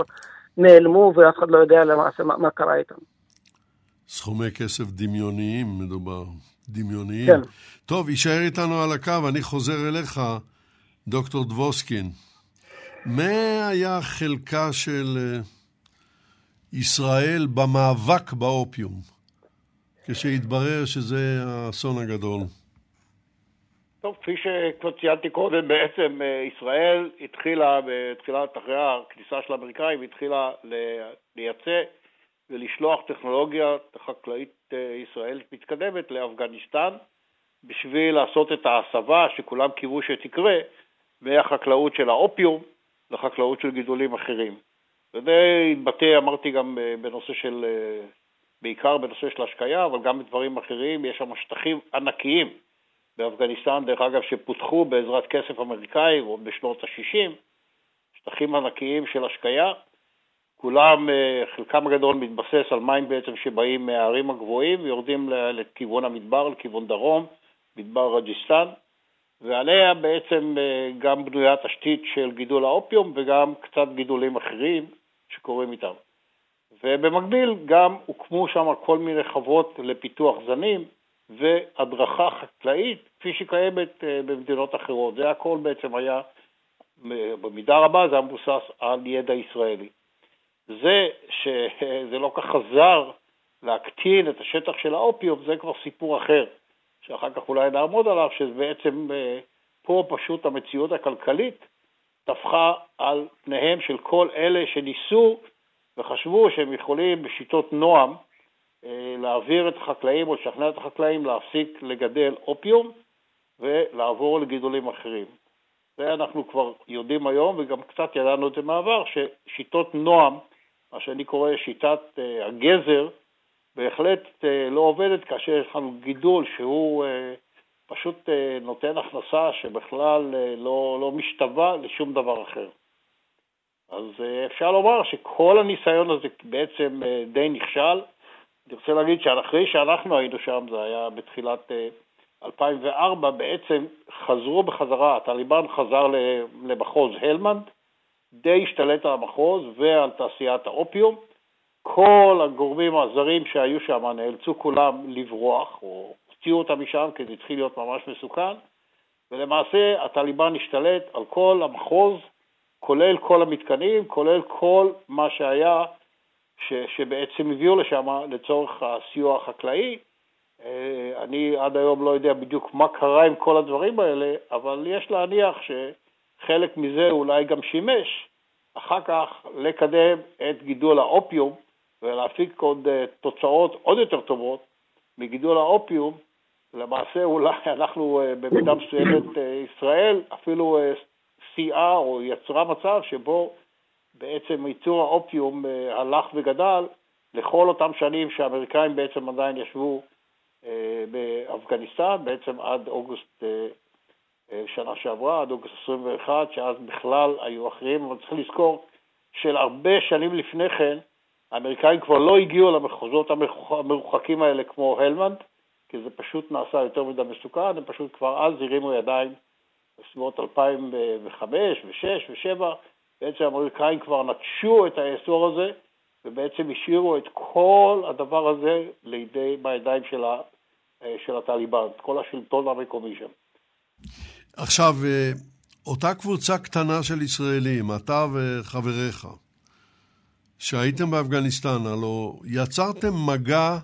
נעלמו ואף אחד לא יודע למעשה מה, מה קרה איתם. סכומי כסף דמיוניים מדובר, דמיוניים. כן. טוב, יישאר איתנו על הקו, אני חוזר אליך, דוקטור דבוסקין. מה היה חלקה של אה, ישראל במאבק באופיום, כשהתברר שזה האסון הגדול? טוב, כפי שכבר ציינתי קודם, בעצם אה, ישראל התחילה בתחילת, אחרי הכניסה של האמריקאים, התחילה לייצא ולשלוח טכנולוגיה חקלאית אה, ישראלית מתקדמת לאפגניסטן, בשביל לעשות את ההסבה שכולם קיוו שתקרה מהחקלאות של האופיום לחקלאות של גידולים אחרים. וזה התבטא, אמרתי גם אה, בנושא של, בעיקר בנושא של השקיה, אבל גם בדברים אחרים, יש שם שטחים ענקיים באפגניסטן, דרך אגב, שפותחו בעזרת כסף אמריקאי בשנות ה-60, שטחים ענקיים של השקיה, כולם, אה, חלקם הגדול מתבסס על מים בעצם שבאים מהערים הגבוהים ויורדים לכיוון המדבר, לכיוון דרום, מדבר רג'יסטן, ועליה בעצם אה, גם בנויה תשתית של גידול האופיום וגם קצת גידולים אחרים שקורים איתם. ובמקביל גם הוקמו שם כל מיני חוות לפיתוח זנים והדרכה חקלאית כפי שקיימת אה, במדינות אחרות. זה הכל בעצם היה, במידה רבה זה היה מבוסס על ידע ישראלי. זה שזה לא כך חזר להקטין את השטח של האופיום, זה כבר סיפור אחר, שאחר כך אולי נעמוד עליו, שבעצם אה, פה פשוט המציאות הכלכלית טפחה על פניהם של כל אלה שניסו וחשבו שהם יכולים בשיטות נועם להעביר את החקלאים או לשכנע את החקלאים להפסיק לגדל אופיום ולעבור לגידולים אחרים. זה אנחנו כבר יודעים היום וגם קצת ידענו את זה מעבר, ששיטות נועם מה שאני קורא שיטת uh, הגזר, בהחלט uh, לא עובדת כאשר יש לנו גידול שהוא uh, פשוט uh, נותן הכנסה שבכלל uh, לא, לא משתווה לשום דבר אחר. אז uh, אפשר לומר שכל הניסיון הזה בעצם uh, די נכשל. אני רוצה להגיד שאחרי שאנחנו היינו שם, זה היה בתחילת uh, 2004, בעצם חזרו בחזרה, הטליבן חזר למחוז הלמנד, די השתלט על המחוז ועל תעשיית האופיום. כל הגורמים הזרים שהיו שם נאלצו כולם לברוח, או הוציאו אותם משם כי זה התחיל להיות ממש מסוכן, ולמעשה הטליבן השתלט על כל המחוז, כולל כל המתקנים, כולל כל מה שהיה, ש, שבעצם הביאו לשם לצורך הסיוע החקלאי. אה, אני עד היום לא יודע בדיוק מה קרה עם כל הדברים האלה, אבל יש להניח ש... חלק מזה אולי גם שימש אחר כך לקדם את גידול האופיום ולהפיק עוד אה, תוצאות עוד יותר טובות מגידול האופיום. למעשה אולי אנחנו אה, במידה מסוימת, ישראל אפילו סייעה או יצרה מצב שבו בעצם ייצור האופיום הלך וגדל לכל אותם שנים שהאמריקאים בעצם עדיין ישבו באפגניסטן, בעצם עד אוגוסט אה, שנה שעברה, עד אוגוסט 21, שאז בכלל היו אחרים, אבל צריך לזכור הרבה שנים לפני כן, האמריקאים כבר לא הגיעו למחוזות המרוחקים האלה כמו הלמנד, כי זה פשוט נעשה יותר מדי מסוכן, הם פשוט כבר אז הרימו ידיים בסביבות 2005 ו-2006 ו-2007, בעצם האמריקאים כבר נטשו את האזור הזה, ובעצם השאירו את כל הדבר הזה לידי, בידיים של, ה, אה, של הטליבן, כל השלטון המקומי שם. עכשיו, אה, אותה קבוצה קטנה של ישראלים, אתה וחבריך, שהייתם באפגניסטן, הלו יצרתם מגע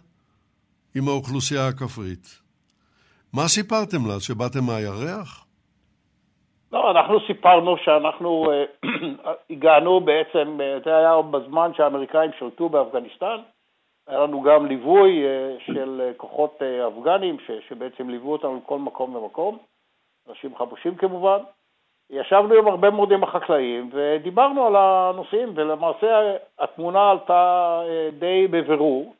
עם האוכלוסייה הכפרית. מה סיפרתם לה? שבאתם מהירח? לא, אנחנו סיפרנו שאנחנו אה, הגענו בעצם, אה, זה היה בזמן שהאמריקאים שלטו באפגניסטן, היה לנו גם ליווי של כוחות אפגנים שבעצם ליוו אותנו לכל מקום ומקום. אנשים חבושים כמובן. ישבנו עם הרבה מאוד עם החקלאים ודיברנו על הנושאים, ולמעשה התמונה עלתה אה, די בבירור,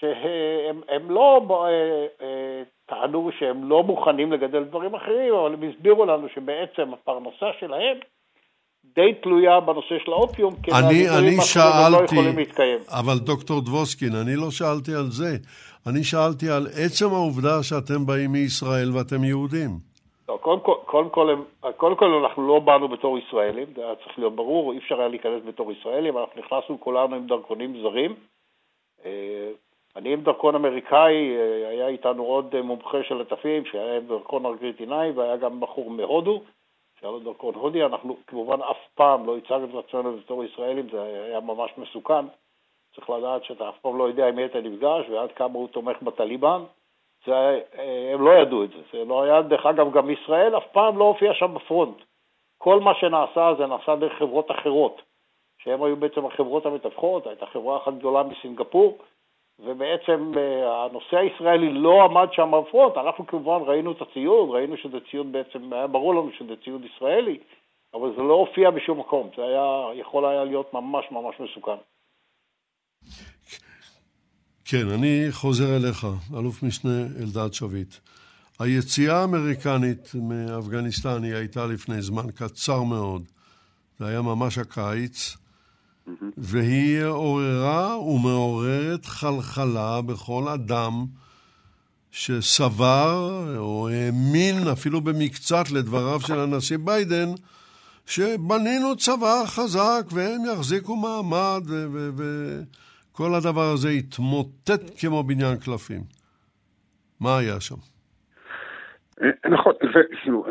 שהם לא אה, אה, טענו שהם לא מוכנים לגדל דברים אחרים, אבל הם הסבירו לנו שבעצם הפרנסה שלהם די תלויה בנושא של האופיום, כי אני, אני שאלתי, לא יכולים להתקיים. אבל דוקטור דבוסקין, אני לא שאלתי על זה. אני שאלתי על עצם העובדה שאתם באים מישראל ואתם יהודים. לא, קודם כל, קודם, כל, קודם כל אנחנו לא באנו בתור ישראלים, זה היה צריך להיות ברור, אי אפשר היה להיכנס בתור ישראלים, אנחנו נכנסנו כולנו עם דרכונים זרים. אה, אני עם דרכון אמריקאי, אה, היה איתנו עוד מומחה של עטפים שהיה עם דרכון ארגנטינאי והיה גם בחור מהודו שהיה לו דרכון הודי. אנחנו כמובן אף פעם לא הצגנו את עצמנו בתור ישראלים, זה היה ממש מסוכן. צריך לדעת שאתה אף פעם לא יודע עם מי אתה נפגש ועד כמה הוא תומך בטליבן. זה, אה, הם לא ידעו את זה. זה לא היה, דרך אגב, גם ישראל אף פעם לא הופיע שם בפרונט. כל מה שנעשה זה נעשה דרך חברות אחרות, שהן היו בעצם החברות המתווכות, הייתה חברה אחת גדולה מסינגפור, ובעצם אה, הנושא הישראלי לא עמד שם בפרונט. אנחנו כמובן ראינו את הציוד, ראינו שזה ציוד בעצם, היה ברור לנו שזה ציוד ישראלי, אבל זה לא הופיע בשום מקום. זה היה, יכול היה להיות ממש ממש מסוכן. כן, אני חוזר אליך, אלוף משנה אלדד שביט. היציאה האמריקנית מאפגניסטן היא הייתה לפני זמן קצר מאוד. זה היה ממש הקיץ. והיא עוררה ומעוררת חלחלה בכל אדם שסבר או האמין אפילו במקצת לדבריו של הנשיא ביידן, שבנינו צבא חזק והם יחזיקו מעמד וכל הדבר הזה יתמוטט כמו בניין קלפים. מה היה שם? אה, נכון,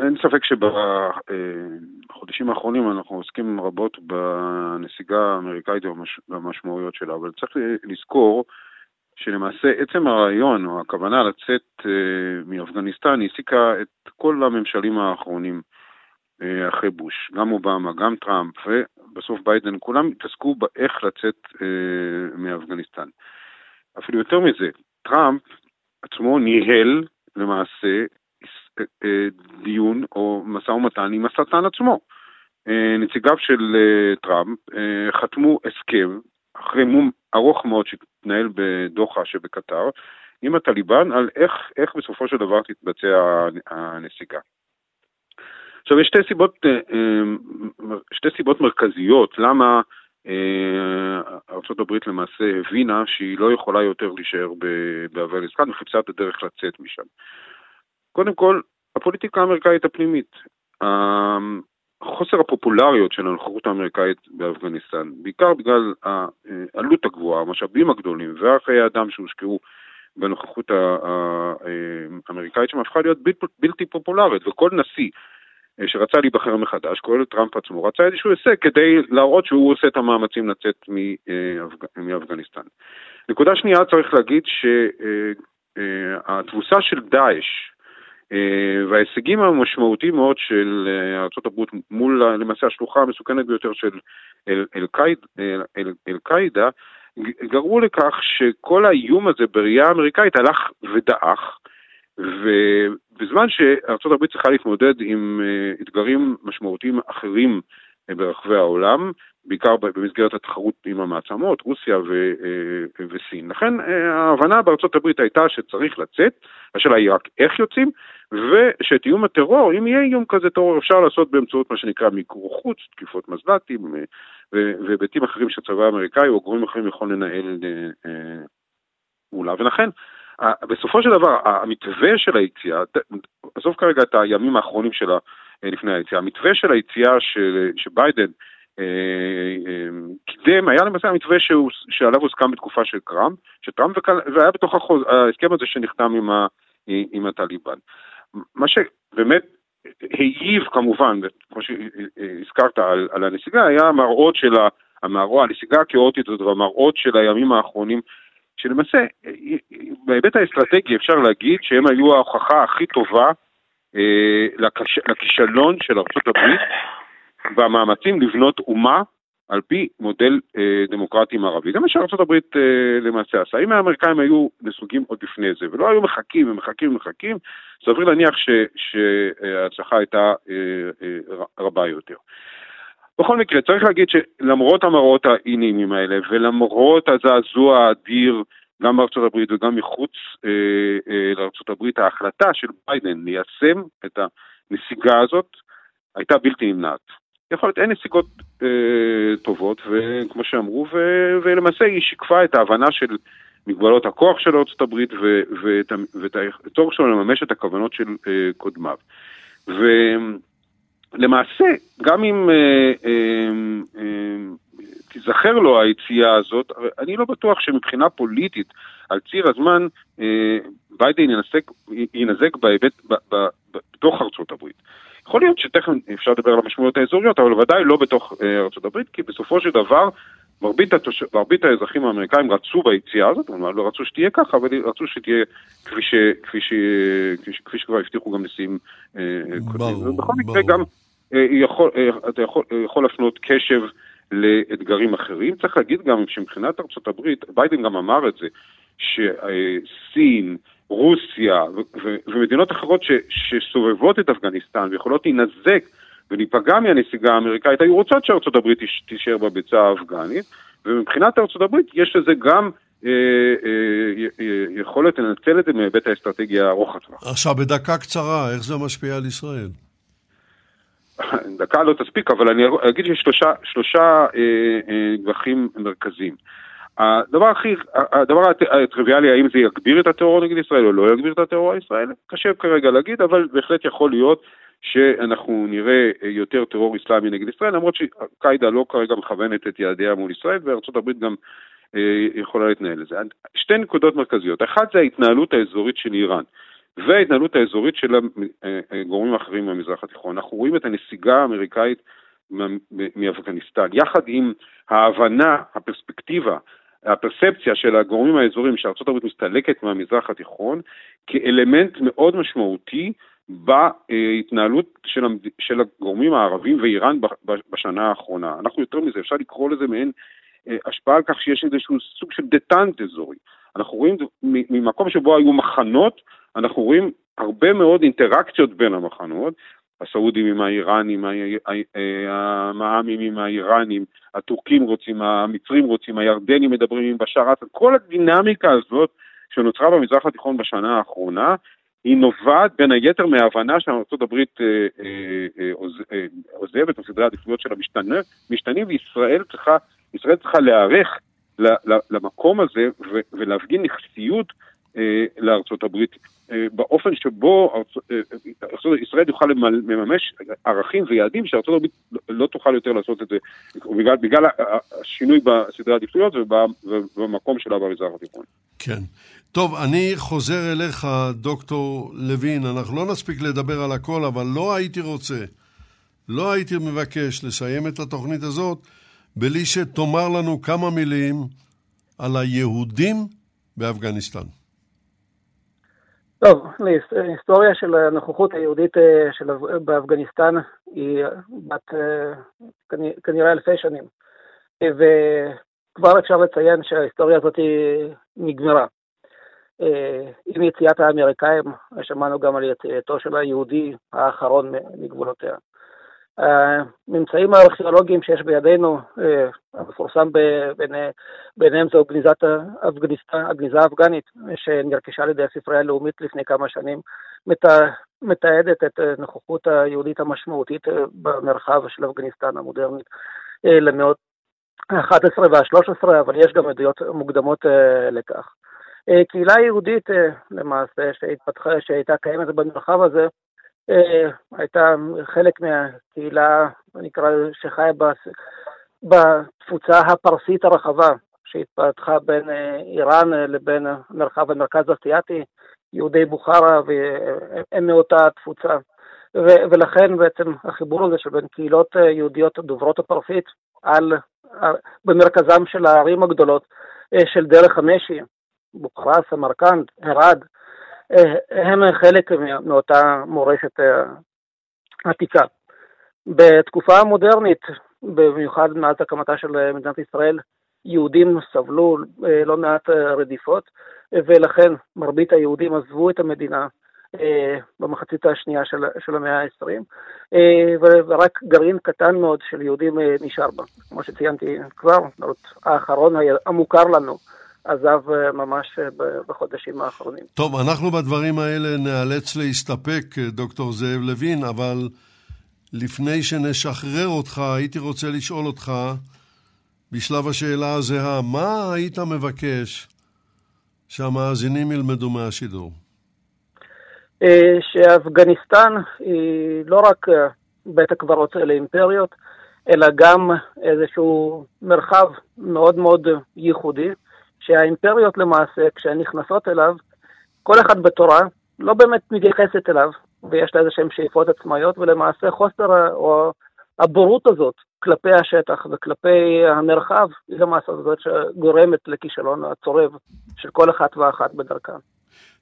אין ספק שבחודשים האחרונים אנחנו עוסקים רבות בנסיגה האמריקאית והמשמעויות שלה, אבל צריך לזכור שלמעשה עצם הרעיון או הכוונה לצאת אה, מאפגניסטן העסיקה את כל הממשלים האחרונים אה, אחרי בוש, גם אובמה, גם טראמפ ובסוף ביידן, כולם התעסקו באיך לצאת מאפגניסטן. אפילו יותר מזה, טראמפ עצמו ניהל למעשה דיון או משא ומתן עם השטן עצמו. אה, נציגיו של אה, טראמפ חתמו הסכם אחרי מום ארוך מאוד שהתנהל בדוחה שבקטר עם הטליבן על איך, איך בסופו של דבר תתבצע הנסיגה. עכשיו יש שתי סיבות, שתי סיבות מרכזיות למה ארה"ב למעשה הבינה שהיא לא יכולה יותר להישאר באפגניסטן וחיפשה את הדרך לצאת משם. קודם כל, הפוליטיקה האמריקאית הפנימית. חוסר הפופולריות של הנוכחות האמריקאית באפגניסטן, בעיקר בגלל העלות הגבוהה, המשאבים הגדולים והחיי אדם שהושקעו בנוכחות האמריקאית שם, הפכה להיות בלתי פופולרית, וכל נשיא אה, שרצה להיבחר מחדש, כולל טראמפ עצמו, רצה איזשהו הישג כדי להראות שהוא עושה את המאמצים לצאת מאפגניסטן. נקודה שנייה, צריך להגיד שהתבוסה של דאעש אה, וההישגים המשמעותיים מאוד של אה, ארה"ב מול למעשה השלוחה המסוכנת ביותר של אל-קאעידה, גרמו לכך שכל האיום הזה בראייה האמריקאית הלך ודעך, ובזמן שארה"ב צריכה להתמודד עם אה, אתגרים משמעותיים אחרים ברחבי העולם, בעיקר במסגרת התחרות עם המעצמות, רוסיה ו- אה, וסין. לכן אה, ההבנה בארצות הברית הייתה שצריך לצאת, השאלה היא רק איך יוצאים, ושאת איום הטרור, אם יהיה איום כזה טרור, אפשר לעשות באמצעות מה שנקרא מיקור חוץ, תקיפות מזל"טים אה, והיבטים אחרים שהצבא האמריקאי או גורמים אחרים יכול לנהל מולה. ולכן, בסופו של דבר, המתווה של היציאה, עזוב כרגע את הימים האחרונים שלה לפני היציאה, המתווה של היציאה של, שביידן אה, אה, קידם, היה למעשה המתווה שעליו הוסכם בתקופה של טראמפ, שטראמפ והיה בתוך החוז, ההסכם הזה שנחתם עם, ה, עם הטליבן. מה שבאמת העיב כמובן, כמו שהזכרת על, על הנסיגה, היה המראות של המראות, הנסיגה הכאוטית הזאת והמראות של הימים האחרונים, שלמעשה בהיבט האסטרטגי אפשר להגיד שהם היו ההוכחה הכי טובה אה, לכישלון של ארה"ב והמאמצים לבנות אומה על פי מודל אה, דמוקרטי מערבי. זה מה שארצות הברית אה, למעשה עשה. אם האמריקאים היו נסוגים עוד לפני זה ולא היו מחכים ומחכים ומחכים, סביר להניח שההצלחה הייתה רבה יותר. בכל מקרה, צריך להגיד שלמרות המראות האי-נעימים האלה ולמרות הזעזוע האדיר גם בארצות הברית וגם מחוץ אה, אה, לארצות הברית, ההחלטה של ביידן ליישם את הנסיגה הזאת הייתה בלתי נמנעת. יכול להיות אין נסיגות אה, טובות, וכמו שאמרו, ו, ולמעשה היא שיקפה את ההבנה של מגבלות הכוח של ארצות הברית ואת, ואת הצורך שלו לממש את הכוונות של אה, קודמיו. ולמעשה, גם אם אה, אה, אה, תיזכר לו היציאה הזאת, אני לא בטוח שמבחינה פוליטית, על ציר הזמן, אה, ביידן ינזק בהיבט, בתוך ארצות הברית. יכול להיות שתכף אפשר לדבר על המשמעויות האזוריות, אבל ודאי לא בתוך אה, ארה"ב, כי בסופו של דבר מרבית, התוש... מרבית האזרחים האמריקאים רצו ביציאה הזאת, כלומר לא רצו שתהיה ככה, אבל רצו שתהיה כפי, ש... כפי, ש... כפי, ש... כפי שכבר הבטיחו גם נשיאים אה, קודמים. ובכל מקרה גם אה, יכול, אתה יכול, יכול להפנות קשב לאתגרים אחרים. צריך להגיד גם שמבחינת ארצות הברית, ביידן גם אמר את זה, שסין, רוסיה ומדינות אחרות שסובבות את אפגניסטן ויכולות להינזק ולהיפגע מהנסיגה האמריקאית, היו רוצות שארצות הברית תישאר בביצה האפגנית, ומבחינת ארצות הברית יש לזה גם אה, אה, יכולת לנצל את זה מהיבט האסטרטגיה ארוך הטווח. עכשיו, בדקה קצרה, איך זה משפיע על ישראל? דקה לא תספיק, אבל אני אגיד שיש שלושה, שלושה אה, אה, מרכזיים. הדבר הכי, הדבר הטריוויאלי, האם זה יגביר את הטרור נגד ישראל או לא יגביר את הטרור הישראלי, קשה כרגע להגיד, אבל בהחלט יכול להיות שאנחנו נראה יותר טרור אסלאמי נגד ישראל, למרות שקאידה לא כרגע מכוונת את יעדיה מול ישראל, וארצות הברית גם אה, יכולה להתנהל לזה. שתי נקודות מרכזיות, אחת זה ההתנהלות האזורית של איראן. וההתנהלות האזורית של הגורמים האחרים במזרח התיכון. אנחנו רואים את הנסיגה האמריקאית מאפגניסטן, יחד עם ההבנה, הפרספקטיבה, הפרספציה של הגורמים האזוריים שארה"ב מסתלקת מהמזרח התיכון כאלמנט מאוד משמעותי בהתנהלות של, של הגורמים הערבים ואיראן בשנה האחרונה. אנחנו יותר מזה, אפשר לקרוא לזה מעין אה, השפעה על כך שיש איזשהו סוג של דטנט אזורי. אנחנו רואים ממקום שבו היו מחנות, אנחנו רואים הרבה מאוד אינטראקציות בין המחנות, הסעודים עם האיראנים, המע"מים עם האיראנים, הטורקים רוצים, המצרים רוצים, הירדנים מדברים עם בשאר אסד, כל הדינמיקה הזאת שנוצרה במזרח התיכון בשנה האחרונה, היא נובעת בין היתר מההבנה שארה"ב אה, אה, אה, עוזבת, סדרי העדיפויות שלה משתנים, וישראל צריכה, צריכה להיערך למקום הזה ולהפגין נכסיות לארצות הברית אה, באופן שבו אה, אה, ישראל יוכל לממש ערכים ויעדים שארצות הברית לא תוכל יותר לעשות את זה בגלל, בגלל השינוי בסדרי העדיפויות ובמקום שלה במזרח התיכון. כן. טוב, אני חוזר אליך, דוקטור לוין. אנחנו לא נספיק לדבר על הכל, אבל לא הייתי רוצה, לא הייתי מבקש לסיים את התוכנית הזאת בלי שתאמר לנו כמה מילים על היהודים באפגניסטן. טוב, ההיסטוריה של הנוכחות היהודית אה, של, באפגניסטן היא בת אה, כנראה אלפי שנים. וכבר אפשר לציין שההיסטוריה הזאת נגמרה. אה, עם יציאת האמריקאים, שמענו גם על יציאתו של היהודי האחרון מגבולותיה. הממצאים הארכיאולוגיים שיש בידינו, אה, המפורסם ביניהם זו גניזת הגניזה האפגנית, שנרכשה על ידי הספרייה הלאומית לפני כמה שנים, מתעדת את נוכחות היהודית המשמעותית אה, במרחב של אפגניסטן המודרנית אה, למאות ה-11 וה-13, אבל יש גם עדויות מוקדמות לכך. קהילה יהודית למעשה שהתפתחה, שהייתה קיימת במרחב הזה, אה, הייתה חלק מהקהילה, נקרא שחיה בתפוצה הפרסית הרחבה, שהתפתחה בין אה, איראן אה, לבין מרחב המרכז האסייתי, יהודי בוכרה, והם מאותה תפוצה. ו- ולכן בעצם החיבור הזה שבין קהילות יהודיות דוברות הפרסית על, במרכזם של הערים הגדולות של דרך המשי, בוכרה, סמרקנד, הרד, הם חלק מאותה מורשת אה, עתיקה. בתקופה המודרנית, במיוחד מאז הקמתה של מדינת ישראל, יהודים סבלו אה, לא מעט אה, רדיפות, ולכן מרבית היהודים עזבו את המדינה במחצית השנייה של, של המאה ה-20, ורק גרעין קטן מאוד של יהודים נשאר בה. כמו שציינתי כבר, האחרון המוכר לנו עזב אה, ממש אה, בחודשים האחרונים. טוב, אנחנו בדברים האלה נאלץ להסתפק, אה, דוקטור זאב לוין, אבל לפני שנשחרר אותך, הייתי רוצה לשאול אותך, בשלב השאלה הזהה, מה היית מבקש שהמאזינים ילמדו מהשידור? שאפגניסטן היא לא רק בית הקברות אלה אימפריות, אלא גם איזשהו מרחב מאוד מאוד ייחודי, שהאימפריות למעשה, כשהן נכנסות אליו, כל אחד בתורה לא באמת מתייחסת אליו, ויש לה איזה שהן שאיפות עצמאיות, ולמעשה חוסר או הבורות הזאת כלפי השטח וכלפי המרחב, היא למעשה זאת שגורמת לכישלון הצורב של כל אחת ואחת בדרכה.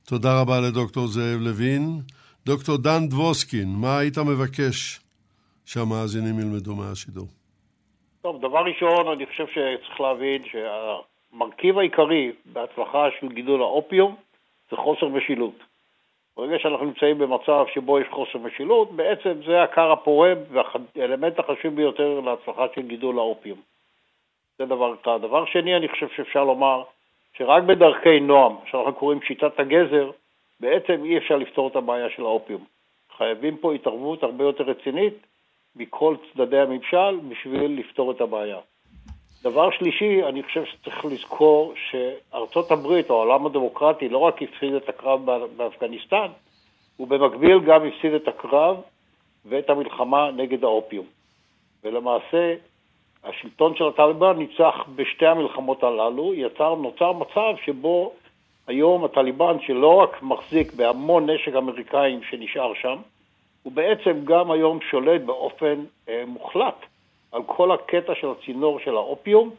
תודה רבה לדוקטור זאב לוין. דוקטור דן דבוסקין, מה היית מבקש שהמאזינים ילמדו מהשידור? טוב, דבר ראשון, אני חושב שצריך להבין שה... המרכיב העיקרי בהצלחה של גידול האופיום זה חוסר משילות. ברגע שאנחנו נמצאים במצב שבו יש חוסר משילות, בעצם זה הכר הפורה והאלמנט החשוב ביותר להצלחה של גידול האופיום. זה דבר אחד. דבר שני, אני חושב שאפשר לומר שרק בדרכי נועם, שאנחנו קוראים שיטת הגזר, בעצם אי אפשר לפתור את הבעיה של האופיום. חייבים פה התערבות הרבה יותר רצינית מכל צדדי הממשל בשביל לפתור את הבעיה. דבר שלישי, אני חושב שצריך לזכור שארצות הברית, או העולם הדמוקרטי, לא רק הפסיד את הקרב באפגניסטן, הוא במקביל גם הפסיד את הקרב ואת המלחמה נגד האופיום. ולמעשה, השלטון של הטליבן ניצח בשתי המלחמות הללו, יצר, נוצר מצב שבו היום הטליבן, שלא רק מחזיק בהמון נשק אמריקאים שנשאר שם, הוא בעצם גם היום שולט באופן אה, מוחלט על כל הקטע של הצינור של האופיום,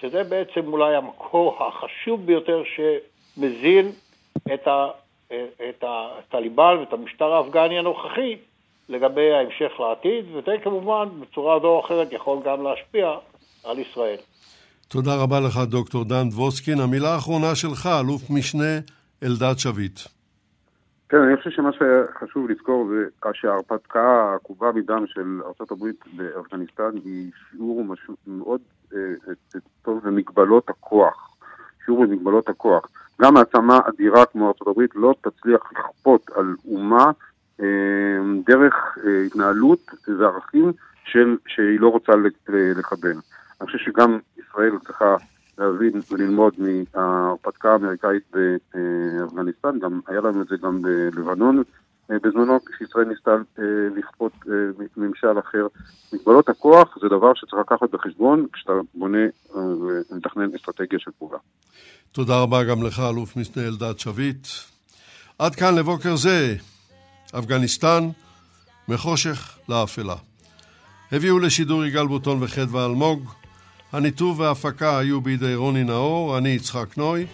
שזה בעצם אולי המקור החשוב ביותר שמזין את, ה, את הטליבן ואת המשטר האפגני הנוכחי לגבי ההמשך לעתיד, וזה כמובן בצורה זו או אחרת יכול גם להשפיע על ישראל. תודה רבה לך, דוקטור דן דבוסקין. המילה האחרונה שלך, אלוף משנה אלדד שביט. כן, אני חושב שמה שחשוב לזכור זה שההרפתקה העקובה מדם של ארה"ב באפגניסטן היא שיעור משהו מאוד אה, אה, טוב במגבלות הכוח. שיעור במגבלות הכוח. גם מעצמה אדירה כמו ארה"ב לא תצליח לכפות על אומה אה, דרך אה, התנהלות וערכים של, שהיא לא רוצה לקבל. אני חושב שגם ישראל צריכה להבין וללמוד מההרפתקה האמריקאית באפגניסטן, גם היה לנו את זה גם בלבנון אה, בזמנו, כשישראל ניסתה אה, לכפות אה, ממשל אחר. מגבלות הכוח זה דבר שצריך לקחת בחשבון כשאתה בונה ומתכנן אסטרטגיה של פעולה. תודה רבה גם לך, אלוף משנה אלדד שביט. עד כאן לבוקר זה, אפגניסטן, מחושך לאפלה. הביאו לשידור יגאל בוטון וחדווה אלמוג. הניתוב וההפקה היו בידי רוני נאור, אני יצחק נוי.